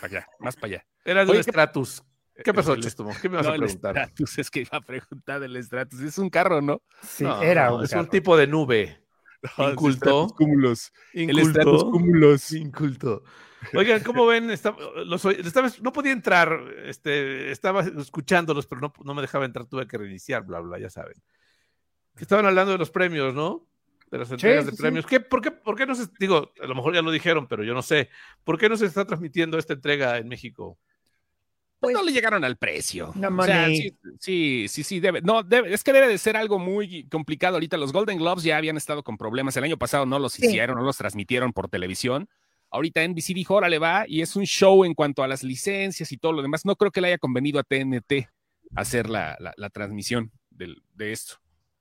Speaker 3: para allá, más para allá.
Speaker 4: Era de
Speaker 3: Oye,
Speaker 4: un
Speaker 3: ¿qué-
Speaker 4: estratus. ¿Qué pasó,
Speaker 3: El-
Speaker 4: Chostomo? ¿Qué me vas
Speaker 3: No,
Speaker 4: a
Speaker 3: el
Speaker 4: preguntar?
Speaker 3: Stratus, es que iba a preguntar del Stratus. Es un carro, ¿no?
Speaker 2: Sí,
Speaker 4: No,
Speaker 2: era
Speaker 4: no,
Speaker 2: un
Speaker 4: es
Speaker 2: carro.
Speaker 4: un tipo de nube.
Speaker 3: No,
Speaker 4: Inculto.
Speaker 3: El Cúmulos. El
Speaker 4: Inculto.
Speaker 3: Cúmulos.
Speaker 4: Inculto. Oigan, ¿cómo ven? Está- los oí- estaba- no podía entrar, este, estaba escuchándolos, pero no, no me dejaba entrar, tuve que reiniciar, bla, bla, ya saben. Estaban hablando de los premios, ¿no? De las entregas
Speaker 2: sí,
Speaker 4: de
Speaker 2: sí.
Speaker 4: premios. ¿Qué, por, qué, ¿Por qué no se, digo, a lo mejor ya lo dijeron, pero yo no sé, ¿por qué no se está transmitiendo esta entrega en México?
Speaker 3: Pues
Speaker 1: Pues-
Speaker 3: no le llegaron al precio.
Speaker 2: No
Speaker 3: o sea, sí, sí, sí, sí, debe. No, debe, es que debe de ser algo muy complicado ahorita. Los Golden Globes ya habían estado con problemas. El año pasado no los
Speaker 1: Sí.
Speaker 3: hicieron, no los transmitieron por televisión. Ahorita NBC dijo, órale, va, y es un show en cuanto a las licencias y todo lo demás. No creo que le haya convenido a TNT hacer la, la- la transmisión del- de esto.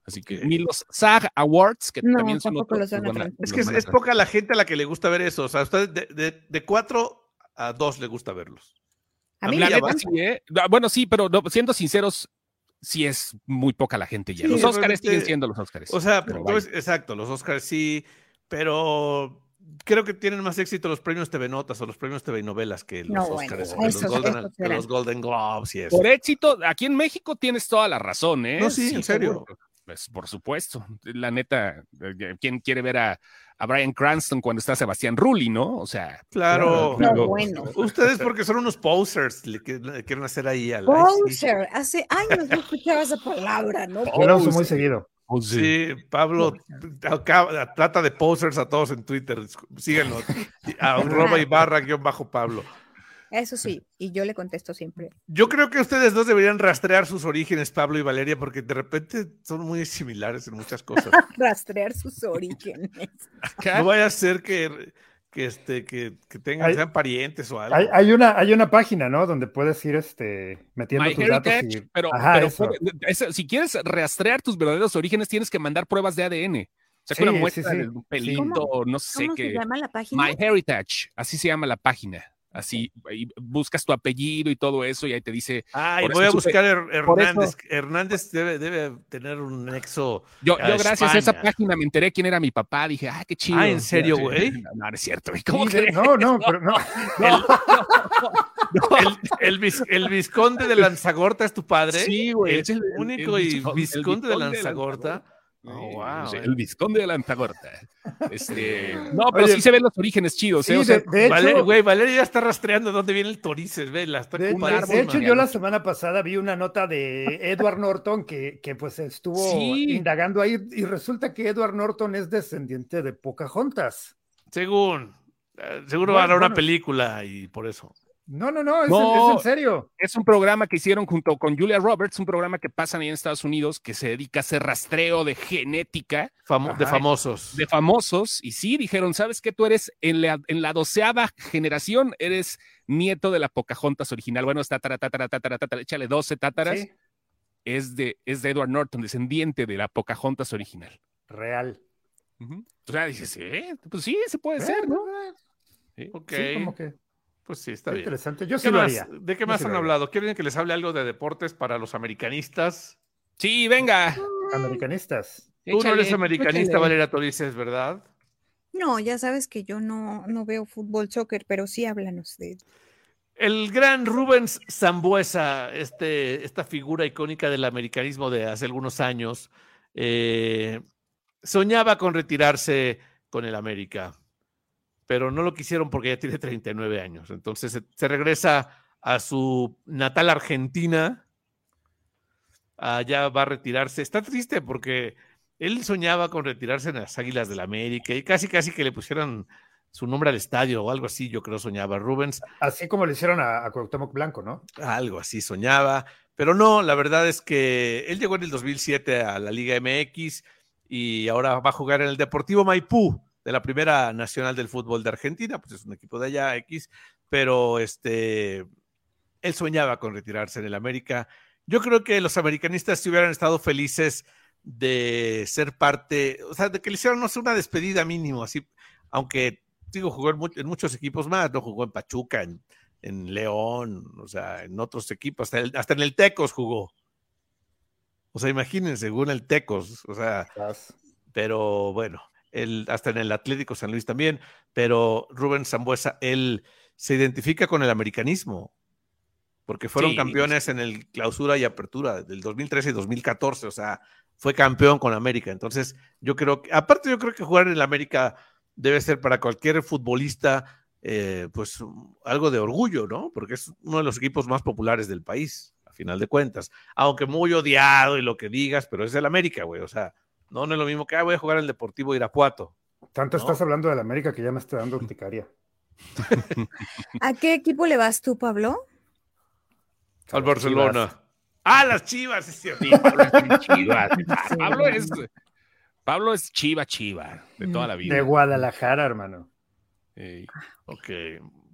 Speaker 3: Así que ni los SAG Awards, que
Speaker 1: No,
Speaker 3: también son otros,
Speaker 1: transmitir.
Speaker 4: Es que es, poca la gente a la que le gusta ver eso. O sea, a ustedes de, de, de cuatro a dos le gusta verlos.
Speaker 1: A mí
Speaker 3: La
Speaker 4: ya
Speaker 3: neta,
Speaker 4: va.
Speaker 3: sí, ¿eh? Ah, Bueno, sí, pero no, siendo sinceros, sí es muy poca la gente ya.
Speaker 4: Sí,
Speaker 3: los Oscars siguen siendo los Oscars.
Speaker 4: O sea, ves- exacto, los Oscars sí, pero creo que tienen más éxito los premios TV Notas o los premios TV Novelas que los
Speaker 1: No, bueno,
Speaker 4: Oscars, que los, Golden, que
Speaker 1: eran.
Speaker 4: los Golden Globes y eso.
Speaker 3: Por éxito, aquí en México tienes toda la razón, ¿eh?
Speaker 4: No, sí, en serio.
Speaker 3: seguro. Pues, por supuesto. La neta, eh, ¿quién quiere ver a, a Brian Cranston cuando está Sebastián Rulli, no? O sea,
Speaker 4: Claro.
Speaker 1: No, bueno.
Speaker 4: Ustedes porque son unos posers, le, quieren hacer ahí al...
Speaker 1: Poser. Hace años no escuchaba esa palabra, ¿no?
Speaker 2: Yo la uso
Speaker 3: Oh,
Speaker 2: muy
Speaker 3: sí.
Speaker 2: seguido.
Speaker 3: pues,
Speaker 4: Sí, Pablo acaba- trata de posers a todos en Twitter. Síguenlo. A arroba Ibarra guion bajo Pablo.
Speaker 1: Eso sí, y yo le contesto siempre.
Speaker 4: Yo creo que ustedes dos deberían rastrear sus orígenes, Pablo y Valeria, porque de repente son muy similares en muchas cosas.
Speaker 1: Rastrear sus orígenes.
Speaker 4: No vaya a ser que, que, este, que, que tengan,
Speaker 2: Hay-
Speaker 4: sean parientes o algo.
Speaker 2: Hay, hay una, hay una página, ¿no? Donde puedes ir este, metiendo
Speaker 3: My
Speaker 2: tus datos
Speaker 3: Heritage,
Speaker 2: y.
Speaker 3: pero,
Speaker 2: Ajá,
Speaker 3: pero
Speaker 2: eso.
Speaker 3: puede- eso, si quieres rastrear tus verdaderos orígenes, tienes que mandar pruebas de ADN. O sea,
Speaker 2: Sí,
Speaker 3: una muestra
Speaker 2: sí.
Speaker 3: de un pelito,
Speaker 1: ¿Cómo-
Speaker 3: no sé
Speaker 1: ¿Cómo
Speaker 3: qué.
Speaker 1: se llama la página?
Speaker 3: My Heritage, así se llama la página. Así, y buscas tu apellido y todo eso, y ahí te dice. Por
Speaker 4: voy a buscar
Speaker 3: eso-
Speaker 4: Hernández. Hernández debe, debe tener un nexo.
Speaker 3: Yo,
Speaker 4: a
Speaker 3: yo gracias a esa página me enteré quién era mi papá. Dije, ah, qué chido.
Speaker 4: Ah, ¿en serio, güey?
Speaker 3: No, no, es cierto. ¿Cómo
Speaker 2: Sí, de-
Speaker 3: crees?
Speaker 2: no, no, pero no.
Speaker 4: El, el, vis- el Visconde de Lanzagorta es tu padre.
Speaker 3: Sí, güey.
Speaker 4: El
Speaker 3: es el- el-
Speaker 4: único
Speaker 3: el
Speaker 4: y
Speaker 3: visconde- el
Speaker 4: Visconde de Lanzagorta. Oh, wow, eh.
Speaker 3: El Visconde de Lantagorta. Este, no, pero
Speaker 2: Oye,
Speaker 3: sí se ven los orígenes chidos.
Speaker 2: Sí,
Speaker 3: ¿eh? O sea,
Speaker 2: de, de hecho,
Speaker 4: Valeria, güey, Valeria ya está rastreando dónde viene el Torices, ve, la está
Speaker 2: de, de-
Speaker 4: compadrísima.
Speaker 2: de hecho, yo la semana pasada vi una nota de Edward Norton que, que pues estuvo
Speaker 3: Sí.
Speaker 2: indagando ahí y resulta que Edward Norton es descendiente de Pocahontas.
Speaker 4: Según. eh, seguro
Speaker 2: Bueno,
Speaker 4: hará una
Speaker 2: bueno.
Speaker 4: película y por eso.
Speaker 2: No, no, no, es,
Speaker 3: No.
Speaker 2: es en serio.
Speaker 3: es un programa que hicieron junto con Julia Roberts, un programa que pasan ahí en Estados Unidos que se dedica a hacer rastreo de genética
Speaker 4: Famo- de famosos.
Speaker 3: de famosos. Y sí, dijeron, ¿sabes qué? Tú eres en la, en la doceava generación, eres nieto de la Pocahontas original. Bueno, es tatara, tatara, tatara, tatara, échale 12 tátaras.
Speaker 2: Sí,
Speaker 3: Es, de, es de Edward Norton, descendiente de la Pocahontas original.
Speaker 2: real.
Speaker 3: Ujú. O sea, dices, ¿eh? Pues sí, se puede
Speaker 2: Eh,
Speaker 3: ser, ¿no?
Speaker 2: eh,
Speaker 3: Sí.
Speaker 4: Ok.
Speaker 2: Sí, como que
Speaker 4: Pues sí, está bien.
Speaker 2: interesante. Yo
Speaker 4: ¿Qué
Speaker 2: sí lo
Speaker 4: más?
Speaker 2: haría.
Speaker 4: ¿De qué
Speaker 2: Yo
Speaker 4: más
Speaker 2: sí
Speaker 4: han hablado? ¿Quieren que les hable algo de deportes para los americanistas?
Speaker 3: Sí, venga.
Speaker 2: Americanistas.
Speaker 4: Tú no eres americanista,
Speaker 3: échale.
Speaker 4: Valeria Torices, ¿verdad?
Speaker 1: No, ya sabes que yo no, no veo fútbol, soccer, pero sí háblanos de
Speaker 4: El gran Rubens Zambuesa, este, esta figura icónica del americanismo de hace algunos años, eh, soñaba con retirarse con el América, pero no lo quisieron porque ya tiene 39 años. Entonces se, se regresa a su natal Argentina allá va a retirarse. Está triste porque él soñaba con retirarse en las Águilas del la América y casi, casi que le pusieran su nombre al estadio o algo así, yo creo soñaba Rubens.
Speaker 2: Así como le hicieron a, a Cuauhtémoc Blanco, ¿no?
Speaker 4: Algo así soñaba, pero no, la verdad es que él llegó en el 2007 a la Liga MX y ahora va a jugar en el Deportivo Maipú de la Primera Nacional del Fútbol de Argentina, pues es un equipo de allá X, pero este, él soñaba con retirarse en el América. Yo creo que los americanistas si hubieran estado felices de ser parte, o sea, de que le hicieran no sé, una despedida mínimo, así, aunque digo, jugó en, muchos equipos más, no jugó en Pachuca, en, en León, o sea, en otros equipos, hasta, hasta en el Tecos jugó. O sea, imagínense, según el Tecos, o sea, pero bueno, él, hasta en el Atlético San Luis también, pero Rubén Zambuesa, él se identifica con el americanismo, porque fueron campeones en el clausura y apertura del 2013 y 2014, o sea, fue campeón con América. Entonces, yo creo que, aparte yo creo que jugar en el América debe ser para cualquier futbolista, eh, pues algo de orgullo, ¿no? Porque es uno de los equipos más populares del país, a final de cuentas. Aunque muy odiado y lo que digas, pero es el América, güey. O sea, no, no es lo mismo que, ah, voy a jugar el Deportivo Irapuato.
Speaker 2: Tanto estás hablando del América que ya me estoy dando urticaria.
Speaker 1: ¿A qué equipo le vas tú, Pablo?
Speaker 4: Al Barcelona.
Speaker 3: Ah, las chivas, es cierto. Pablo es chivas. Pablo es Pablo es chiva, chiva, de toda la vida.
Speaker 2: De Guadalajara, hermano.
Speaker 4: Ok,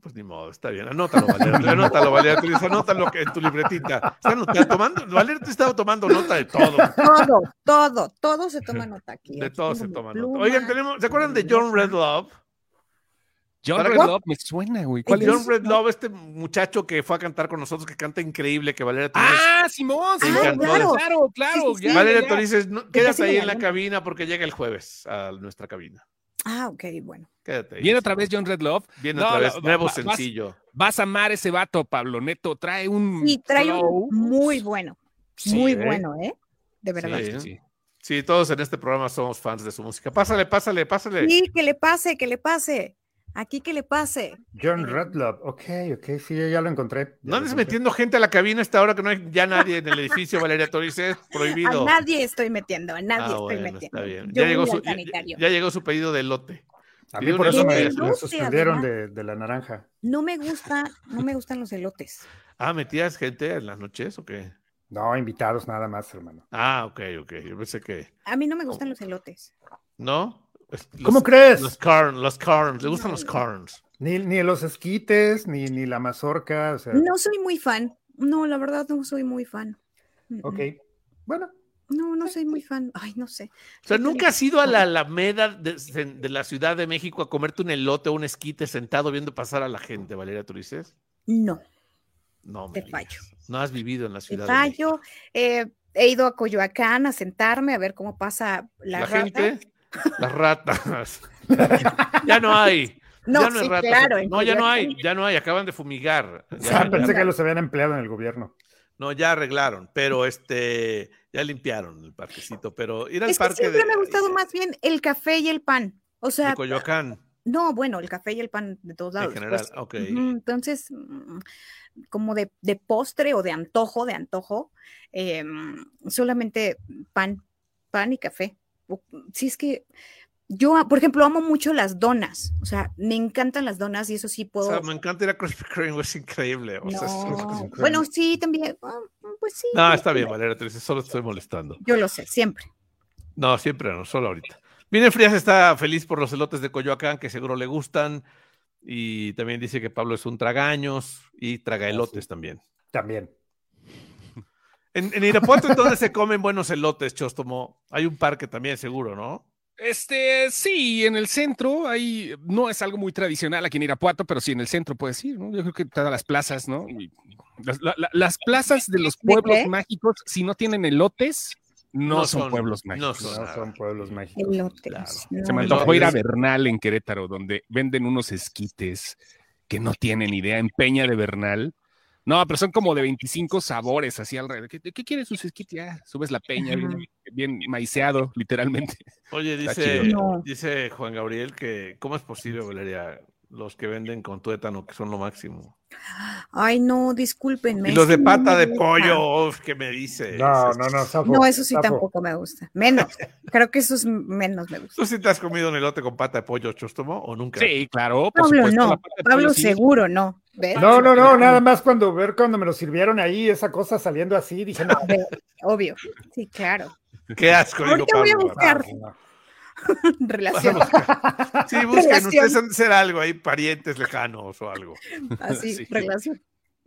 Speaker 4: pues ni modo, está bien. Anótalo, Valerio. Anótalo, Valerio. Anótalo en tu libretita. ¿Están tomando? Valerio te estaba tomando nota de todo.
Speaker 1: Todo, todo, todo se toma nota aquí.
Speaker 4: De todo se toma nota. Oigan, tenemos, ¿se acuerdan de John Redlove?
Speaker 3: John Red Love me suena, güey.
Speaker 4: ¿Cuál John Red Love, este muchacho que fue a cantar con nosotros, que canta increíble, que Valeria
Speaker 3: Torres. Ah, Simón, sí, claro, claro, claro.
Speaker 4: Valeria Torres quédate ahí en la cabina porque llega el jueves a nuestra cabina.
Speaker 1: Ah, ok, bueno.
Speaker 4: Quédate ahí.
Speaker 3: Viene otra vez John Red Love.
Speaker 4: Viene otra vez, nuevo sencillo.
Speaker 3: Vas, a amar ese vato, Pablo Neto. Trae un.
Speaker 1: Sí, trae un muy bueno. muy ¿eh? bueno, ¿eh? De verdad.
Speaker 4: Sí, sí. Sí, todos en este programa somos fans de su música. Pásale, pásale, pásale.
Speaker 1: Sí, que le pase, que le pase. Aquí que le pase.
Speaker 2: John Redlove, ok, ok, sí, ya lo encontré.
Speaker 4: no andes metiendo gente a la cabina esta hora que no hay ya nadie en el edificio, Valeria Torres, es prohibido.
Speaker 1: A nadie estoy metiendo, a nadie ah, estoy metiendo. Está bien.
Speaker 4: Ya llegó, su, ya, llegó, su, pedido de lote.
Speaker 2: A mí por eso me, suspendieron de, de, la naranja.
Speaker 1: No me gusta, no me gustan los elotes.
Speaker 4: Ah, ¿metías gente en las noches o qué?
Speaker 2: No, invitados nada más, hermano.
Speaker 4: Ah, ok, ok. Yo pensé que.
Speaker 1: A mí no me gustan los elotes.
Speaker 4: ¿No?
Speaker 2: ¿Cómo crees?
Speaker 4: Los corns, los corns, le gustan los corns.
Speaker 2: Ni, ni los esquites, ni, ni la mazorca.
Speaker 1: No soy muy fan. No, la verdad no soy muy fan.
Speaker 2: Ok, bueno.
Speaker 1: No, no soy muy fan. Ay, no sé.
Speaker 4: O sea, ¿nunca has ido a la Alameda de, la Ciudad de México a comerte un elote o un esquite sentado viendo pasar a la gente, Valeria Turices?
Speaker 1: No.
Speaker 4: No,
Speaker 1: Te fallo.
Speaker 4: No has vivido en la Ciudad
Speaker 1: Te fallo. Eh, he ido a Coyoacán a sentarme a ver cómo pasa la,
Speaker 4: ¿La gente. Las ratas. ya no hay.
Speaker 1: No, ya no hay ratas. Claro,
Speaker 4: no, ya no hay, ya no hay, acaban de fumigar.
Speaker 2: Ya, pensé que los habían empleado en el gobierno.
Speaker 4: No, ya arreglaron, pero este, ya limpiaron el parquecito, pero ir al
Speaker 1: es
Speaker 4: parque
Speaker 1: que siempre me ha gustado más bien el café y el pan. O sea,
Speaker 4: de Coyoacán.
Speaker 1: No, bueno, el café y el pan de todos lados.
Speaker 4: En general, ok.
Speaker 1: entonces, mm, como de, de, postre o de antojo, de antojo, em, solamente pan, pan y café si es que yo, por ejemplo, amo mucho las donas, o sea, me encantan las donas y eso sí puedo. O sea,
Speaker 4: me encanta ir a Krispy Kreme, es increíble.
Speaker 1: bueno, sí, también, ah, pues sí.
Speaker 4: No, está bien, Valeria, solo estoy molestando.
Speaker 1: Yo lo sé, siempre.
Speaker 4: No, siempre no, solo ahorita. Viene Frías está feliz por los elotes de Coyoacán, que seguro le gustan, y también dice que Pablo es un tragaños y traga elotes también.
Speaker 2: También.
Speaker 4: En, en Irapuato, entonces se comen buenos elotes, Chostomo. Hay un parque también, seguro, ¿no?
Speaker 3: Este, sí, en el centro hay, no es algo muy tradicional aquí en Irapuato, pero sí en el centro puedes ir, ¿no? Yo creo que todas las plazas, ¿no? las, plazas de los pueblos mágicos, si no tienen elotes, no, son, pueblos mágicos.
Speaker 2: No son, pueblos mágicos.
Speaker 1: Elotes.
Speaker 3: Se me antojó ir a Bernal en Querétaro, donde venden unos esquites que no tienen idea en Peña de Bernal no, pero son como de 25 sabores así alrededor. ¿Qué, qué quieres sus esquites? Ya, subes la peña, bien, maiceado, literalmente.
Speaker 4: Oye, dice, dice Juan Gabriel que, ¿cómo es posible, Valeria? los que venden con tuétano, que son lo máximo.
Speaker 1: Ay, no, discúlpenme.
Speaker 4: Y los de
Speaker 1: que no
Speaker 4: pata de pollo, uf, ¿qué me dices?
Speaker 2: No, no, no, Safo,
Speaker 1: No, eso sí tampoco me gusta. Menos. Creo que eso es menos me gusta.
Speaker 4: ¿Tú sí te has comido un elote con pata de pollo, Chostomo, o nunca?
Speaker 3: Sí, claro, por
Speaker 1: Pablo
Speaker 3: supuesto.
Speaker 1: no. Pablo
Speaker 3: pollo sí.
Speaker 1: seguro no. ¿Ves?
Speaker 2: No, no, no, nada más cuando ver cuando me lo sirvieron ahí, esa cosa saliendo así, dije, no,
Speaker 1: Obvio. Sí, claro.
Speaker 4: Qué asco, digo,
Speaker 1: Ahorita voy a
Speaker 4: Pablo.
Speaker 1: buscar.
Speaker 2: no.
Speaker 1: Relación.
Speaker 4: Sí, busquen,
Speaker 1: Relación.
Speaker 4: ustedes han de ser algo ahí, parientes lejanos o algo.
Speaker 1: Así,
Speaker 3: Sí.
Speaker 1: relación.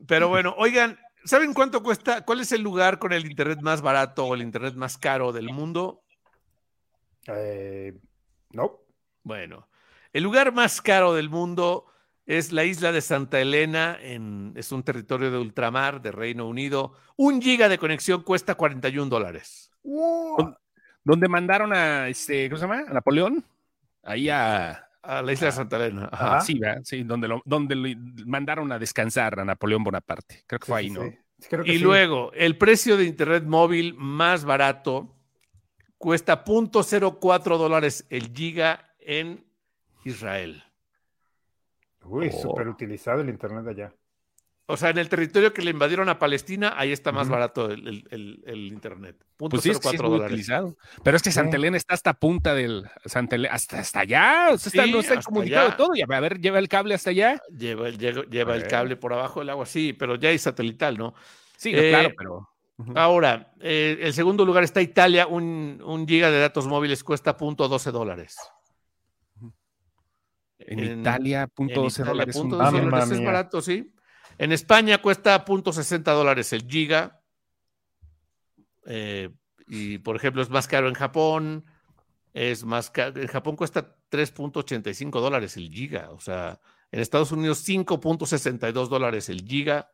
Speaker 4: Pero bueno, oigan, ¿saben cuánto cuesta? ¿Cuál es el lugar con el internet más barato o el internet más caro del mundo?
Speaker 2: Eh, no.
Speaker 4: Bueno, el lugar más caro del mundo es la isla de Santa Elena, en, es un territorio de ultramar de Reino Unido. Un giga de conexión cuesta 41 dólares.
Speaker 3: Donde mandaron a, este, ¿cómo se llama? A Napoleón. Ahí a...
Speaker 4: A la isla de Santa Elena. Ajá.
Speaker 3: Sí, ¿verdad? Sí, donde lo, donde lo mandaron a descansar a Napoleón Bonaparte. Creo que fue ahí,
Speaker 2: Sí,
Speaker 3: ¿no?
Speaker 2: sí, sí. Creo que
Speaker 4: Y
Speaker 2: sí.
Speaker 4: luego, el precio de internet móvil más barato cuesta 0.04 dólares el giga en Israel.
Speaker 2: Uy,
Speaker 3: Oh.
Speaker 2: súper utilizado el internet allá.
Speaker 4: O sea, en el territorio que le invadieron a Palestina, ahí está más barato el, el- el- el internet.
Speaker 3: Pues sí, es que sí es
Speaker 4: 0.04
Speaker 3: muy
Speaker 4: dólares.
Speaker 3: utilizado. Pero es que Santa. Elena está hasta punta del Santa Elena, hasta, hasta allá. O sea, está,
Speaker 4: Sí,
Speaker 3: no está comunicado
Speaker 4: allá.
Speaker 3: todo. Y a ver, lleva el cable hasta allá.
Speaker 4: Lleva, el, lleva, lleva el
Speaker 3: Bueno.
Speaker 4: cable por abajo del agua, sí, pero ya hay satelital, ¿no?
Speaker 3: Sí, no,
Speaker 4: Eh,
Speaker 3: claro, pero.
Speaker 4: Ahora, eh, el segundo lugar está Italia, un, un giga de datos móviles cuesta .12 dólares.
Speaker 3: En, Italia, punto
Speaker 4: en
Speaker 3: 12
Speaker 4: Italia,
Speaker 3: dólares. un
Speaker 4: punto
Speaker 2: Mamma
Speaker 4: 12
Speaker 3: dólar.
Speaker 4: dólares es barato, sí. En España cuesta .60 dólares el giga. Eh, y, por ejemplo, es más caro en Japón. Es más caro. En Japón cuesta 3.85 dólares el giga. O sea, en Estados Unidos 5.62 dólares el giga.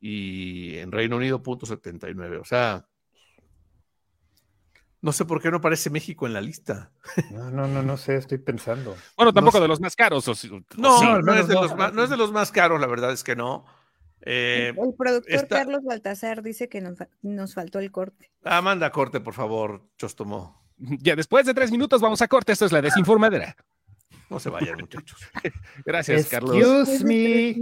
Speaker 4: Y en Reino Unido 0.79. O sea, no sé por qué no aparece México en la lista.
Speaker 2: No, no, no, no sé, estoy pensando.
Speaker 3: Bueno, tampoco
Speaker 4: sé.
Speaker 3: de los más caros. o sí- o
Speaker 4: No,
Speaker 3: sí.
Speaker 4: no, es de
Speaker 2: no.
Speaker 4: los más, no es de los más caros, la verdad es que no. Eh,
Speaker 1: el productor
Speaker 4: esta-
Speaker 1: Carlos Baltasar dice que nos, nos faltó el corte.
Speaker 4: Ah, manda corte, por favor, Chostomo.
Speaker 3: Ya después de tres minutos vamos a corte. Esto es la desinformadera.
Speaker 4: No se vayan, muchachos.
Speaker 3: Gracias, Carlos.
Speaker 2: Excuse me.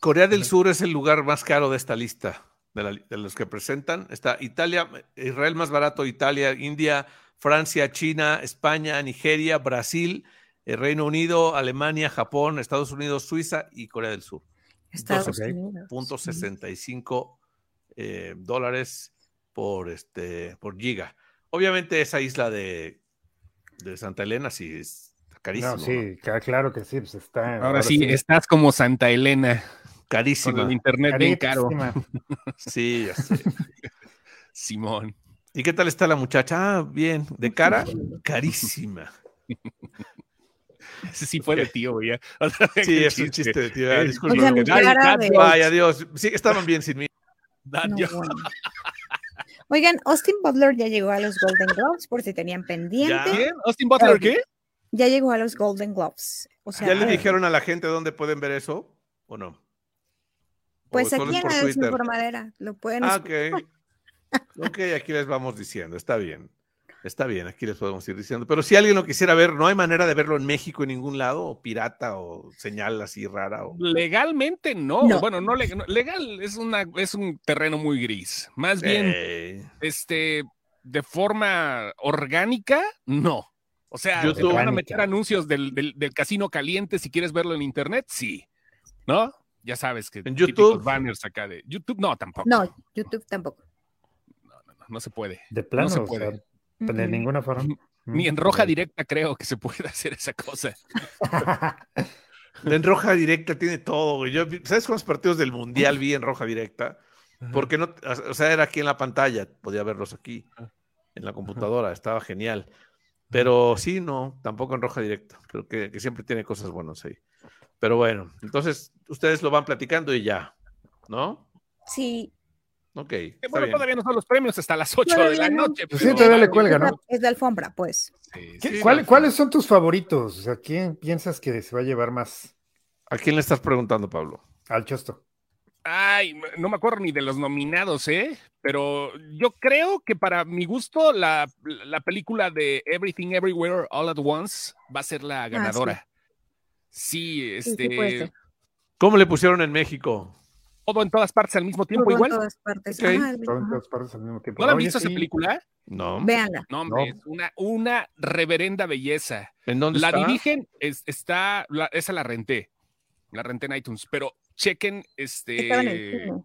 Speaker 4: Corea del Sur es el lugar más caro de esta lista, de, la li- de los que presentan. Está Italia, Israel más barato, Italia, India, Francia, China, España, Nigeria, Brasil, el Reino Unido, Alemania, Japón, Estados Unidos, Suiza y Corea del Sur.
Speaker 1: Estados. Unidos.
Speaker 4: Punto 65 eh, dólares por, este, por giga. Obviamente esa isla de, de Santa Elena sí es carísimo.
Speaker 2: No, sí, claro que sí, pues está.
Speaker 3: Ahora sí, estás como Santa Elena con
Speaker 4: Carísima.
Speaker 3: el internet bien caro.
Speaker 4: Sí, ya sé.
Speaker 3: Simón.
Speaker 4: ¿Y qué tal está la muchacha? Ah, bien. ¿De cara? Carísima.
Speaker 3: Ese sí fue de tío, ya.
Speaker 4: Sí, es un chiste de tío. ah,
Speaker 3: Eh, jokes,
Speaker 4: Vaya Dios. Sí, estaban bien sin mí.
Speaker 1: No, bueno. Oigan, Austin Butler ya llegó a los Golden Globes, por si tenían pendiente.
Speaker 4: Ya.
Speaker 1: Ya.
Speaker 3: ¿Austin Butler qué?
Speaker 1: llegó a los Golden Globes. O sea,
Speaker 4: ¿Ya le
Speaker 1: eh,
Speaker 4: dijeron a la gente dónde pueden ver eso? ¿O no? ¿O
Speaker 1: Pues aquí
Speaker 4: es
Speaker 1: en
Speaker 4: por
Speaker 1: la desinformadera lo pueden
Speaker 4: Ah,
Speaker 1: escuchar.
Speaker 4: ok. Ok, aquí les vamos diciendo. Está bien. Está bien, aquí les podemos ir diciendo. Pero si alguien lo quisiera ver, ¿no hay manera de verlo en México en ningún lado? ¿O pirata? ¿O señal así rara? O...
Speaker 3: Legalmente no.
Speaker 1: No.
Speaker 3: Bueno, no, leg- no, legal es una es un terreno muy gris. Más bien,
Speaker 4: Eh,
Speaker 3: este, de forma orgánica, no. O sea,
Speaker 4: YouTube.
Speaker 3: ¿te van a meter anuncios del, del- del casino caliente si quieres verlo en internet? Sí. ¿No? Ya sabes que
Speaker 4: ¿En YouTube?
Speaker 3: banners acá de YouTube, no, tampoco.
Speaker 1: No, YouTube tampoco.
Speaker 3: no, no, no se puede.
Speaker 2: De plano,
Speaker 3: se
Speaker 2: o
Speaker 3: puede.
Speaker 2: sea, de ninguna forma.
Speaker 3: Ni en roja directa creo que se puede hacer esa cosa.
Speaker 4: en roja directa tiene todo, güey. Yo, ¿Sabes cuántos partidos del Mundial vi en roja directa? Porque no, o sea, era aquí en la pantalla, podía verlos aquí, en la computadora, estaba genial. Pero sí, no, tampoco en roja directa. Creo que, que siempre tiene cosas buenas ahí. Pero bueno, entonces ustedes lo van platicando y ya, ¿no?
Speaker 1: Sí.
Speaker 4: Ok.
Speaker 3: Eh, bueno,
Speaker 4: bien.
Speaker 3: todavía no son los premios hasta las 8 de la
Speaker 1: no.
Speaker 3: noche.
Speaker 2: Pues sí, todavía le cuelga, ¿no?
Speaker 1: Es la alfombra, pues.
Speaker 3: Sí,
Speaker 2: ¿Qué-
Speaker 4: Sí,
Speaker 2: cuál-
Speaker 4: no,
Speaker 2: ¿Cuáles son tus favoritos? O sea, ¿quién piensas que se va a llevar más
Speaker 4: ¿A quién le estás preguntando, Pablo?
Speaker 2: al chosto?
Speaker 3: Ay, no me acuerdo ni de los nominados, ¿eh? Pero yo creo que para mi gusto la, la película de Everything Everywhere All at Once va a ser la ganadora. Sí,
Speaker 1: Sí,
Speaker 3: este.
Speaker 4: ¿Cómo le pusieron en México?
Speaker 3: todo en todas partes al mismo tiempo,
Speaker 1: Todo en
Speaker 3: igual.
Speaker 1: todas partes.
Speaker 4: Ok.
Speaker 1: Ajá,
Speaker 2: Todo en todas partes al mismo tiempo.
Speaker 3: ¿No la han visto esa película?
Speaker 4: No.
Speaker 1: Véanla.
Speaker 3: No, hombre,
Speaker 2: No.
Speaker 3: es una, una reverenda belleza.
Speaker 4: ¿En dónde
Speaker 3: La
Speaker 4: está?
Speaker 3: dirigen, es- está, la- esa la renté, la renté en iTunes, pero chequen, este,
Speaker 1: Estaba en el cine.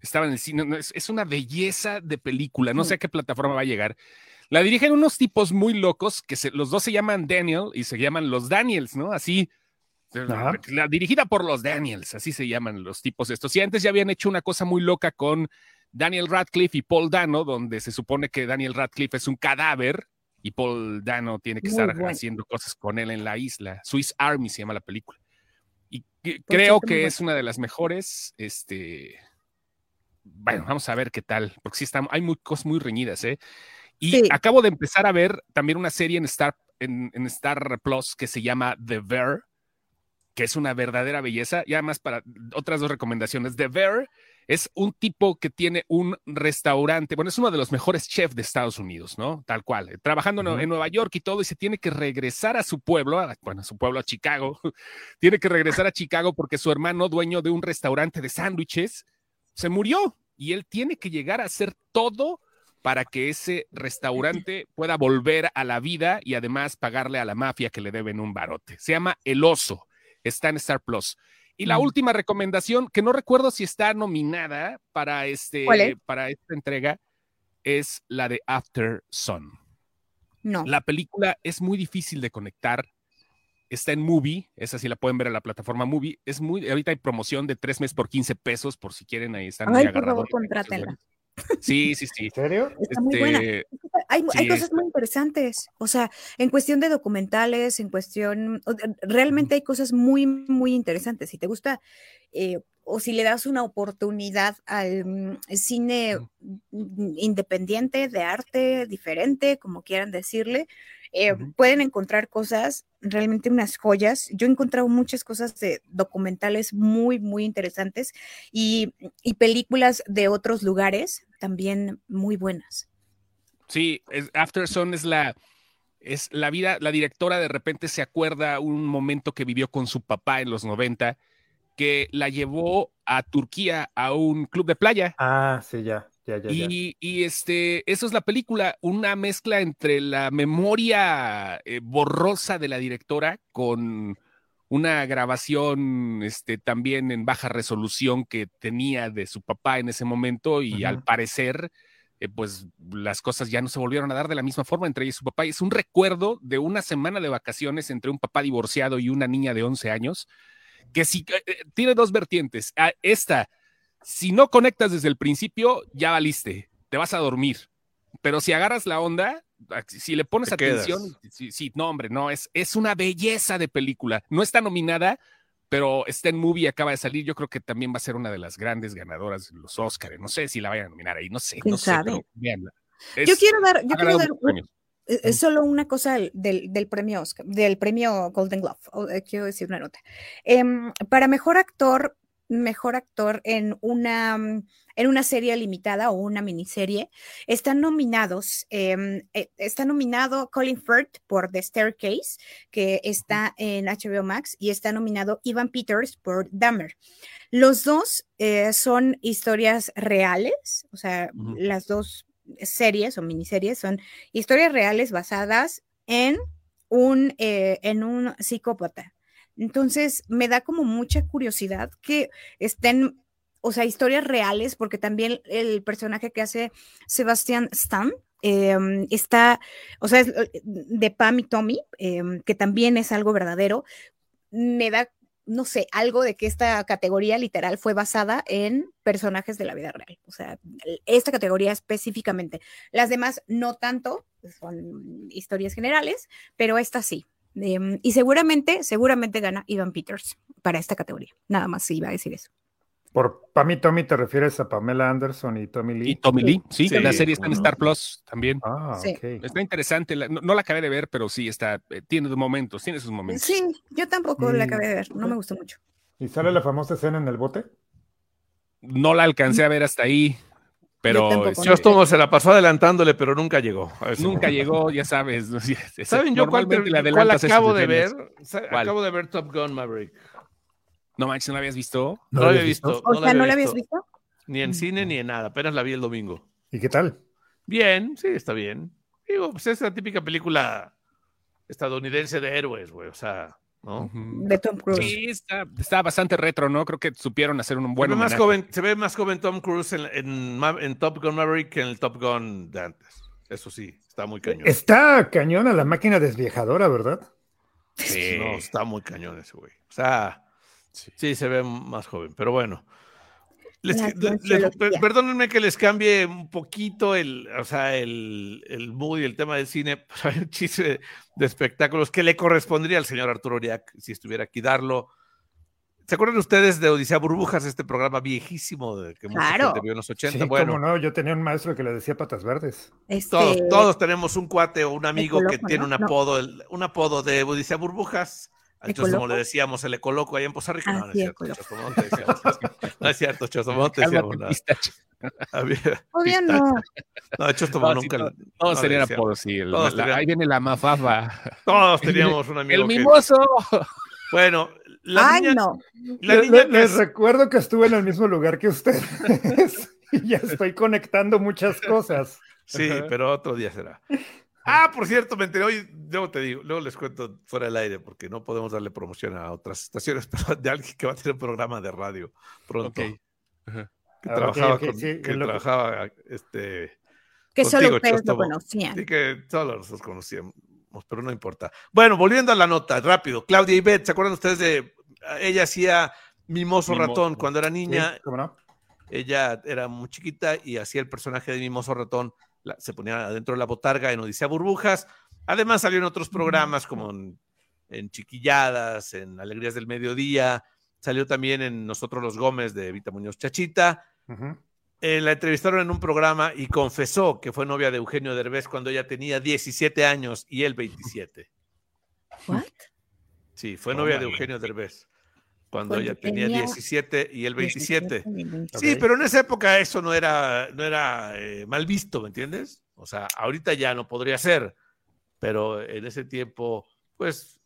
Speaker 3: estaba en el cine, no, es, es una belleza de película, no
Speaker 1: Sí.
Speaker 3: sé a qué plataforma va a llegar. La dirigen unos tipos muy locos, que se- los dos se llaman Daniel y se llaman los Daniels, ¿no? Así, La dirigida por los Daniels, así se llaman los tipos estos. Y antes ya habían hecho una cosa muy loca con Daniel Radcliffe y Paul Dano, donde se supone que Daniel Radcliffe es un cadáver y Paul Dano tiene que
Speaker 1: Muy
Speaker 3: estar
Speaker 1: bueno.
Speaker 3: haciendo cosas con él en la isla. Swiss Army se llama la película. Y que-
Speaker 1: Por
Speaker 3: creo que es una de las mejores. Este, bueno, vamos a ver qué tal, porque sí están, hay muy, cosas muy reñidas, ¿eh? Y
Speaker 1: Sí.
Speaker 3: acabo de empezar a ver también una serie en Star, en, en Star Plus que se llama The Bear, que es una verdadera belleza. Y además, para otras dos recomendaciones, The Bear es un tipo que tiene un restaurante, bueno, es uno de los mejores chefs de Estados Unidos, ¿no? Tal cual, trabajando en Nueva York y todo, y se tiene que regresar a su pueblo, a- bueno, a su pueblo, a Chicago, tiene que regresar a Chicago porque su hermano, dueño de un restaurante de sándwiches, se murió y él tiene que llegar a hacer todo para que ese restaurante pueda volver a la vida y además pagarle a la mafia que le deben un barote. Se llama El Oso, está en Star Plus. Y la
Speaker 1: Mm.
Speaker 3: última recomendación, que no recuerdo si está nominada para, este, para esta entrega, es la de After Sun.
Speaker 1: No.
Speaker 3: La película es muy difícil de conectar. Está en Movie, esa sí la pueden ver en la plataforma Movie. Es muy, ahorita hay promoción de tres meses por 15 pesos, por si quieren, ahí están
Speaker 1: Ay, por favor,
Speaker 3: agarradores. Sí, sí, sí.
Speaker 2: ¿En serio?
Speaker 1: Está muy buena.
Speaker 3: Este,
Speaker 1: Hay, hay
Speaker 3: Sí,
Speaker 1: cosas
Speaker 3: está-
Speaker 1: muy interesantes, o sea, en cuestión de documentales, en cuestión, realmente hay cosas muy, muy interesantes. Si te gusta eh, o si le das una oportunidad al mm, cine independiente, de arte, diferente, como quieran decirle, eh, pueden encontrar cosas, realmente unas joyas. Yo he encontrado muchas cosas de documentales muy, muy interesantes y, y películas de otros lugares también muy buenas.
Speaker 3: Sí, es- After Sun es la, es la vida, la directora de repente se acuerda un momento que vivió con su papá en los 90, que la llevó a Turquía a un club de playa.
Speaker 2: Ah, sí, ya, ya, ya. ya.
Speaker 3: Y, este, eso es la película, una mezcla entre la memoria eh, borrosa de la directora con una grabación este, también en baja resolución que tenía de su papá en ese momento y al parecer, eh, pues las cosas ya no se volvieron a dar de la misma forma entre ella y su papá. Y es un recuerdo de una semana de vacaciones entre un papá divorciado y una niña de 11 años, que sí, eh, tiene dos vertientes. Ah, esta, si no conectas desde el principio, ya valiste, te vas a dormir. Pero si agarras la onda, si le pones atención, sí, sí, no, hombre, no, es, es una belleza de película. No está nominada, pero está en movie, acaba de salir. Yo creo que también va a ser una de las grandes ganadoras de los Oscars. No sé si la vayan a nominar ahí, no sé,
Speaker 1: ¿Quién
Speaker 3: no sé,
Speaker 1: sabe?
Speaker 3: pero véanla.
Speaker 1: Yo quiero dar, yo quiero dar un- eh, eh, solo una cosa del, premio Oscar, del premio Golden Glove. o, eh, quiero decir una nota. Em, para mejor actor, mejor actor en una, mm, en una serie limitada o una miniserie, están nominados, em, eh, está nominado Colin Firth por The Staircase, que está en HBO Max, y está nominado Ivan Peters por Dahmer. Los dos eh, son historias reales, o sea, las dos series o miniseries son historias reales basadas en un, eh, en un psicópata. Entonces, me da como mucha curiosidad que estén, o sea, historias reales, porque también el personaje que hace Sebastian Stan em, está, o sea, eh, de Pam y Tommy, em, que también es algo verdadero. Me da, no sé, algo de que esta categoría literal fue basada en personajes de la vida real. O sea, esta categoría específicamente. Las demás no tanto, son historias generales, pero esta sí. Em, y seguramente, seguramente gana Ivan Peters para esta categoría. Nada más iba a decir eso.
Speaker 2: Por Pam y Tommy te refieres a Pamela Anderson y Tommy Lee.
Speaker 3: Y Tommy Lee, sí,
Speaker 4: Sí,
Speaker 3: la serie está en. Star Plus también.
Speaker 2: Ah,
Speaker 1: Sí.
Speaker 2: ok.
Speaker 3: Está interesante, la- no, no la acabé de ver, pero sí está, eh, tiene momentos, tiene sus momentos.
Speaker 1: Sí, yo tampoco la
Speaker 2: Mm.
Speaker 1: acabé de ver, no me gustó mucho.
Speaker 2: ¿Y sale la famosa escena en el bote?
Speaker 3: No la alcancé a ver hasta ahí. Pero
Speaker 1: tampoco.
Speaker 4: Chostomo se la pasó adelantándole, pero nunca llegó.
Speaker 3: nunca
Speaker 4: momento.
Speaker 3: llegó, ya sabes.
Speaker 4: ¿Saben yo cuál,
Speaker 3: le
Speaker 4: cuál acabo de ver? Acabo de ver Top Gun Maverick.
Speaker 3: No manches, ¿no la habías visto?
Speaker 4: No,
Speaker 2: ¿No
Speaker 4: la había
Speaker 2: habías
Speaker 4: visto.
Speaker 1: O
Speaker 4: no
Speaker 1: sea, ¿no la habías visto?
Speaker 4: Ni en cine ni en nada. Apenas la vi el domingo.
Speaker 2: ¿Y qué tal?
Speaker 4: Bien, sí, está bien. Digo, pues es la típica película estadounidense de héroes, güey. O sea,
Speaker 1: De Tom Cruise.
Speaker 3: Sí, está, está bastante retro, ¿no? Creo que supieron hacer un buen
Speaker 4: se, ve más joven, se ve más joven Tom Cruise en, en Top Gun Maverick que en el Top Gun de antes. Eso sí, está muy cañón.
Speaker 2: Está cañona la máquina desviejadora, ¿verdad?
Speaker 3: Sí.
Speaker 4: No, está muy cañón ese güey. O sea,
Speaker 3: Sí.
Speaker 4: sí, se ve más joven, pero bueno. Les- perdónenme que les cambie un poquito el, o sea, el, el mood y el tema del cine. Pues hay un chiste de, espectáculos que le correspondría al señor Arturo Oriac si estuviera aquí darlo. ¿Se acuerdan ustedes de Odisea Burbujas, este programa viejísimo de que mucha
Speaker 1: Claro.
Speaker 4: gente vio en los 80?
Speaker 2: Sí,
Speaker 4: bueno,
Speaker 2: cómo no, yo tenía un maestro que le decía patas verdes.
Speaker 1: Este,
Speaker 4: todos, todos tenemos un cuate o un amigo que tiene un apodo, el- un apodo de Odisea Burbujas. Al Chostomo le decíamos el ecoloco ahí en Poza Rica.
Speaker 1: Ah,
Speaker 4: No, no es cierto,
Speaker 1: Ecoloco.
Speaker 4: Chostomo, no te decíamos eso. No es cierto, Chostomo, no te decíamos. Había-
Speaker 1: Obvio no.
Speaker 4: No, Chostomo
Speaker 3: No, sí,
Speaker 4: nunca.
Speaker 3: no,
Speaker 4: no
Speaker 3: Todos
Speaker 4: le
Speaker 3: tenían
Speaker 4: decíamos.
Speaker 3: apodos, sí. el-
Speaker 4: Todos
Speaker 3: la-
Speaker 4: tenían-
Speaker 3: ahí viene la mafafa.
Speaker 4: Todos teníamos un amigo
Speaker 3: El
Speaker 4: que-
Speaker 3: mimoso.
Speaker 4: Bueno, la
Speaker 1: Ay,
Speaker 4: niña,
Speaker 1: no.
Speaker 4: la
Speaker 2: Le-
Speaker 4: niña
Speaker 2: le-
Speaker 4: que
Speaker 2: les
Speaker 4: es-
Speaker 2: recuerdo que estuve en el mismo lugar que ustedes. y ya estoy conectando muchas cosas.
Speaker 4: Sí, pero otro día será. Ah, por cierto, me enteré hoy, luego te digo, luego les cuento fuera del aire, porque no podemos darle promoción a otras estaciones, pero de alguien que va a tener un programa de radio pronto.
Speaker 3: Ajá.
Speaker 4: Que
Speaker 2: Ah,
Speaker 4: trabajaba, con-
Speaker 2: sí,
Speaker 4: que
Speaker 2: es lo que-
Speaker 4: trabajaba este,
Speaker 1: Que
Speaker 4: Contigo,
Speaker 1: solo ustedes lo conocían.
Speaker 4: Sí, que todos los conocíamos, pero no importa. Bueno, volviendo a la nota, rápido. Claudia y Beth, ¿se acuerdan ustedes de. Ella hacía Mimoso,
Speaker 3: Mimoso.
Speaker 4: Ratón cuando era niña.
Speaker 2: Sí, ¿Cómo no?
Speaker 4: Ella era muy chiquita y hacía el personaje de Mimoso Ratón. La- se ponía adentro de la botarga en Odisea Burbujas. Además, salió en otros programas como en, en Chiquilladas, en Alegrías del Mediodía. Salió también en Nosotros los Gómez de Vita Muñoz Chachita. Eh, la entrevistaron en un programa y confesó que fue novia de Eugenio Derbez cuando ella tenía 17 años y él 27.
Speaker 1: ¿What?
Speaker 4: Sí, fue novia de. Eugenio Derbez cuando
Speaker 1: Cuando
Speaker 4: ella tenía
Speaker 1: tenía
Speaker 4: 17 y él 27.
Speaker 1: Ok.
Speaker 4: Sí, pero en esa época eso no era, no era eh, mal visto, ¿me entiendes? O sea, ahorita ya no podría ser, pero en ese tiempo, pues,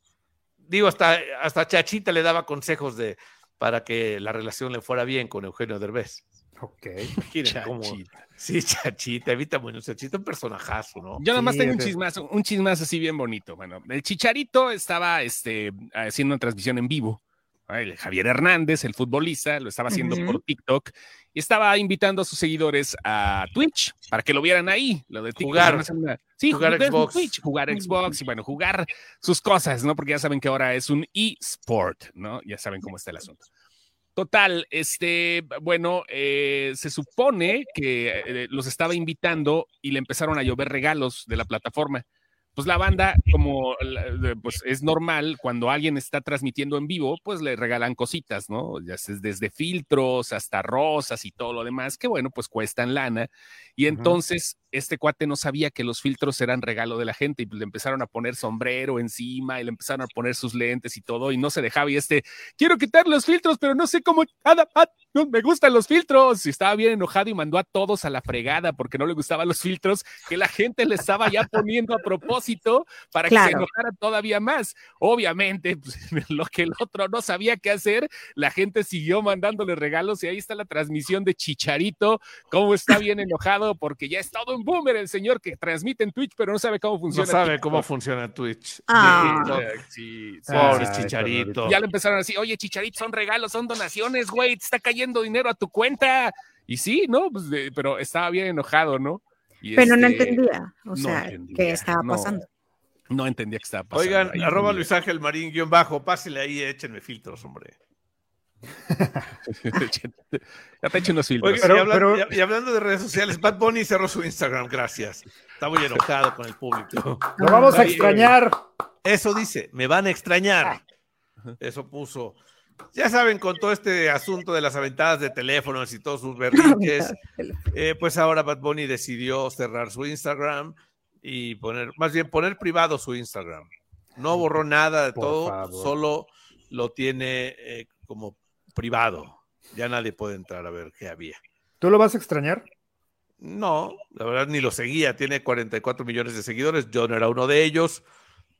Speaker 4: digo, hasta, hasta Chachita le daba consejos de para que la relación le fuera bien con Eugenio Derbez.
Speaker 2: Ok.
Speaker 4: Imaginen cómo-
Speaker 3: Chachita.
Speaker 4: Sí, Chachita, evita bueno, Chachita un personajazo, ¿no?
Speaker 3: Yo nada más
Speaker 2: Sí,
Speaker 3: tengo un chismazo, un chismazo así bien bonito. Bueno, el Chicharito estaba este, haciendo una transmisión en vivo. El Javier Hernández, el futbolista, lo estaba haciendo por TikTok y estaba invitando a sus seguidores a Twitch para que lo vieran ahí. Lo de TikTok.
Speaker 4: Jugar.
Speaker 3: sí,
Speaker 4: Jugar
Speaker 3: jugar
Speaker 4: Xbox.
Speaker 3: Twitch, jugar Xbox y bueno, jugar sus cosas, ¿no? Porque ya saben que ahora es un eSport, ¿no? Ya saben cómo está el asunto. Total, este, bueno, eh, se supone que eh, los estaba invitando y le empezaron a llover regalos de la plataforma. Pues la banda, como pues es normal, cuando alguien está transmitiendo en vivo, pues le regalan cositas, ¿no? Ya sea desde filtros hasta rosas y todo lo demás, que bueno, pues cuestan lana. Y entonces este cuate no sabía que los filtros eran regalo de la gente y le empezaron a poner sombrero encima y le empezaron a poner sus lentes y todo y no se dejaba y este, quiero quitar los filtros, pero no sé cómo, nada, ah, no me gustan los filtros. Y estaba bien enojado y mandó a todos a la fregada porque no le gustaban los filtros que la gente le estaba ya poniendo a propósito para que se enojara todavía más. Obviamente, pues, lo que el otro no sabía qué hacer, la gente siguió mandándole regalos y ahí está la transmisión de Chicharito, cómo está bien enojado porque ya es todo un boomer el señor que transmite en Twitch, pero no sabe cómo
Speaker 4: No
Speaker 3: funciona.
Speaker 4: sabe
Speaker 3: TikTok.
Speaker 4: cómo funciona Twitch.
Speaker 1: Ah.
Speaker 3: Sí, sí,
Speaker 4: Pobre Chicharito.
Speaker 3: ya le empezaron así, oye, Chicharito, son regalos, son donaciones, güey, te está cayendo dinero a tu cuenta. Y sí, ¿no? Pues, de- pero estaba bien enojado, ¿no? Y
Speaker 1: Pero no
Speaker 3: este,
Speaker 1: entendía, o
Speaker 3: no
Speaker 1: sea,
Speaker 3: entendía,
Speaker 1: qué estaba
Speaker 3: no.
Speaker 1: pasando.
Speaker 3: No entendía qué estaba pasando.
Speaker 4: Oigan,
Speaker 3: ahí.
Speaker 4: arroba Luis Ángel Marín, guion bajo, pásenle ahí, échenme filtros, hombre.
Speaker 3: ya te echo unos filtros.
Speaker 2: Pero-
Speaker 4: y,
Speaker 2: pero-
Speaker 4: hablando de redes sociales, Bad Bunny cerró su Instagram, gracias. Está muy enojado con el público.
Speaker 2: Lo vamos a
Speaker 4: Ay,
Speaker 2: extrañar.
Speaker 4: Eso dice, me van a extrañar. Eso puso. Ya saben, con todo este asunto de las aventadas de teléfonos y todos sus berrinches, eh, pues ahora Bad Bunny decidió cerrar su Instagram y poner, más bien poner privado su Instagram. No borró nada de
Speaker 2: Por
Speaker 4: todo,
Speaker 2: favor.
Speaker 4: solo lo tiene eh, como privado. Ya nadie puede entrar a ver qué había.
Speaker 2: ¿Tú lo vas a extrañar?
Speaker 4: No, la verdad ni lo seguía. Tiene 44 millones de seguidores. Yo no era uno de ellos,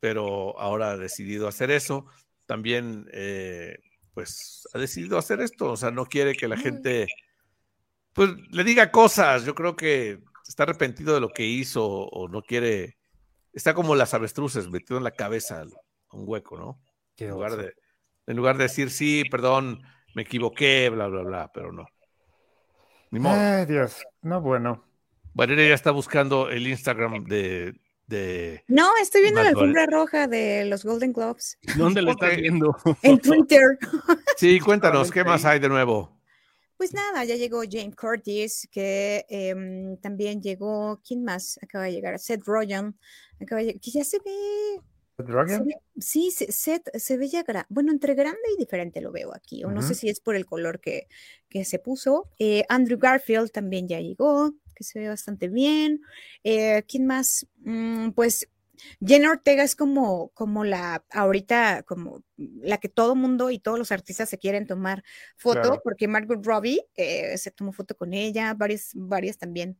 Speaker 4: pero ahora ha decidido hacer eso. También, eh, pues, ha decidido hacer esto. O sea, no quiere que la gente, pues, le diga cosas. Yo creo que está arrepentido de lo que hizo o no quiere. Está como las avestruces, metido en la cabeza un hueco, ¿no? En lugar, de, en lugar de decir, sí, perdón, me equivoqué, bla, bla, bla, pero no. Ni modo.
Speaker 2: Ay, Dios. No, bueno.
Speaker 4: Valeria ya está buscando el Instagram de. de...
Speaker 1: No, estoy viendo la alfombra roja de los Golden Globes
Speaker 3: ¿Dónde lo estás viendo?
Speaker 1: en Twitter.
Speaker 4: Sí, cuéntanos, ¿qué más hay de nuevo?
Speaker 1: Pues nada, ya llegó James Curtis, que em, también llegó, ¿quién más acaba de llegar? Seth Rogen, acaba de lleg- que ya se ve, sí, se- Seth se ve ya, gra- bueno, entre grande y diferente lo veo aquí, o no sé si es por el color que, que se puso. Eh, Andrew Garfield también ya llegó, que se ve bastante bien. Eh, ¿Quién más? Mm, pues Jenna Ortega es como, como la, ahorita, como la que todo mundo y todos los artistas se quieren tomar foto,
Speaker 2: Claro.
Speaker 1: porque Margot Robbie eh, se tomó foto con ella, varias, varias también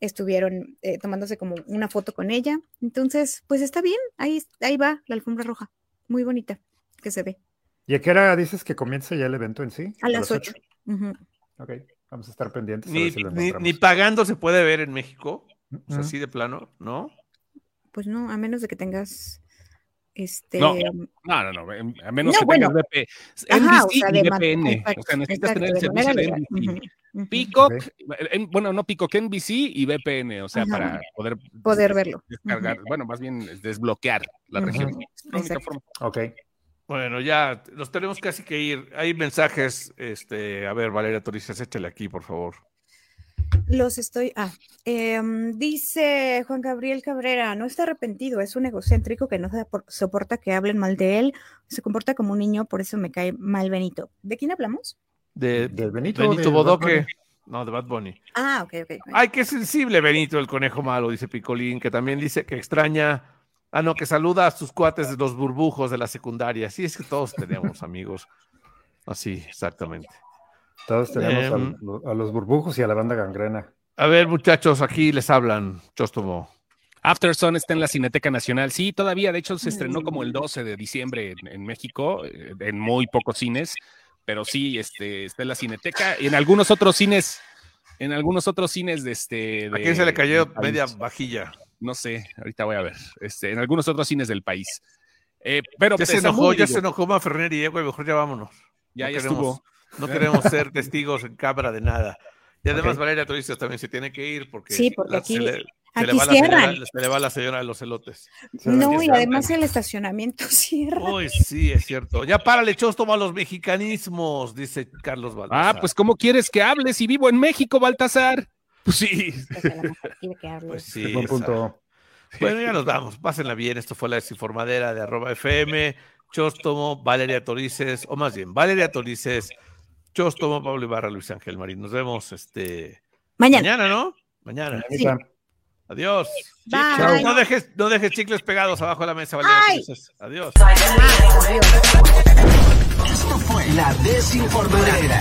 Speaker 1: estuvieron eh, tomándose como una foto con ella. Entonces, pues está bien, ahí, ahí va la alfombra roja, muy bonita que se ve,
Speaker 2: ¿Y a qué hora dices que comienza ya el evento en sí?
Speaker 1: a las 8. Ujú.
Speaker 2: Ok, vamos a estar pendientes. a
Speaker 4: Ni,
Speaker 2: ver si lo
Speaker 4: ni- ni pagando se puede ver en México. O sea, así de plano, ¿no?
Speaker 1: Pues no, a menos de que tengas este.
Speaker 3: No, No, no, no. A menos
Speaker 1: No,
Speaker 3: que
Speaker 1: bueno.
Speaker 3: tengas VP.
Speaker 1: ajá, o sea, de
Speaker 3: VPN. O sea, necesitas
Speaker 1: exacto,
Speaker 3: tener el servicio de. NBC. Peacock, en- bueno, no Peacock, NBC y VPN, o sea,
Speaker 1: Ajá.
Speaker 3: para poder,
Speaker 1: Poder verlo.
Speaker 3: descargar, bueno, más bien desbloquear la región. Es la única
Speaker 1: Exacto.
Speaker 3: forma.
Speaker 2: Ok.
Speaker 4: Bueno, ya nos tenemos casi que ir. Hay mensajes. Este, a ver, Valeria Torices, échale aquí, por favor.
Speaker 1: Los estoy. Ah, em, dice Juan Gabriel Cabrera, no está arrepentido, es un egocéntrico que no sopor- soporta que hablen mal de él, se comporta como un niño, por eso me cae mal Benito. ¿De quién hablamos?
Speaker 4: De,
Speaker 2: De Benito.
Speaker 4: Benito
Speaker 2: de
Speaker 4: Bodoque. No, de Bad Bunny.
Speaker 1: Ah, ok, ok. ok.
Speaker 4: Ay, qué sensible, Benito, el conejo malo, dice Picolín, que también dice que extraña. Ah, no, que saluda a sus cuates de los burbujos de la secundaria. Sí, es que todos tenemos amigos. Así, exactamente.
Speaker 2: Todos tenemos al-
Speaker 4: Em.
Speaker 2: a los burbujos y a la banda gangrena.
Speaker 4: A ver, muchachos, aquí les hablan. Chóstomo.
Speaker 3: Afterson está en la Cineteca Nacional. Sí, todavía, de hecho, se estrenó como
Speaker 1: Mm.
Speaker 3: el 12 de diciembre en, en México, eh, en muy pocos cines, pero sí, este, está en la Cineteca y en algunos otros cines, en algunos otros cines de este.
Speaker 4: ¿A
Speaker 3: de-
Speaker 4: quién se le cayó media vajilla?
Speaker 3: No sé, ahorita voy a ver. Este, en algunos otros cines del país. Eh, pero
Speaker 4: Ya se
Speaker 3: está
Speaker 4: enojó,
Speaker 3: muy,
Speaker 4: ya
Speaker 3: digo,
Speaker 4: se enojó y güey, mejor ya vámonos.
Speaker 3: ya,
Speaker 4: no
Speaker 3: ya
Speaker 4: queremos-
Speaker 3: estuvo.
Speaker 4: No queremos ser testigos en cámara de nada. Y además. Valeria Torices también se tiene que ir porque,
Speaker 1: Sí, porque
Speaker 4: la-
Speaker 1: aquí-
Speaker 4: se, le, se le
Speaker 1: Aquí
Speaker 4: va la señora,
Speaker 1: cierran.
Speaker 4: se le va la señora de los elotes.
Speaker 1: No, y además el estacionamiento cierra.
Speaker 4: Uy, sí, es cierto. Ya párale, Chóstomo, a los mexicanismos, dice Carlos Baltasar.
Speaker 3: Ah, pues ¿cómo quieres que hable si vivo en México, Baltasar? Pues sí.
Speaker 1: Pues que.
Speaker 4: Pues sí.
Speaker 2: Punto.
Speaker 4: Bueno, ya nos vamos. Pásenla bien. Esto fue la desinformadera de arroba FM. Chóstomo, Valeria Torices, o más bien, Valeria Torices, Chóstomo, Pablo Ibarra, Luis Ángel Marín. Nos vemos este
Speaker 1: Mañana.
Speaker 4: mañana, ¿no? Mañana.
Speaker 1: Sí.
Speaker 4: Adiós.
Speaker 1: Bye.
Speaker 4: No dejes, no dejes chicles pegados abajo de la mesa, Valeria.
Speaker 1: Adiós.
Speaker 5: Esto fue La Desinformadera.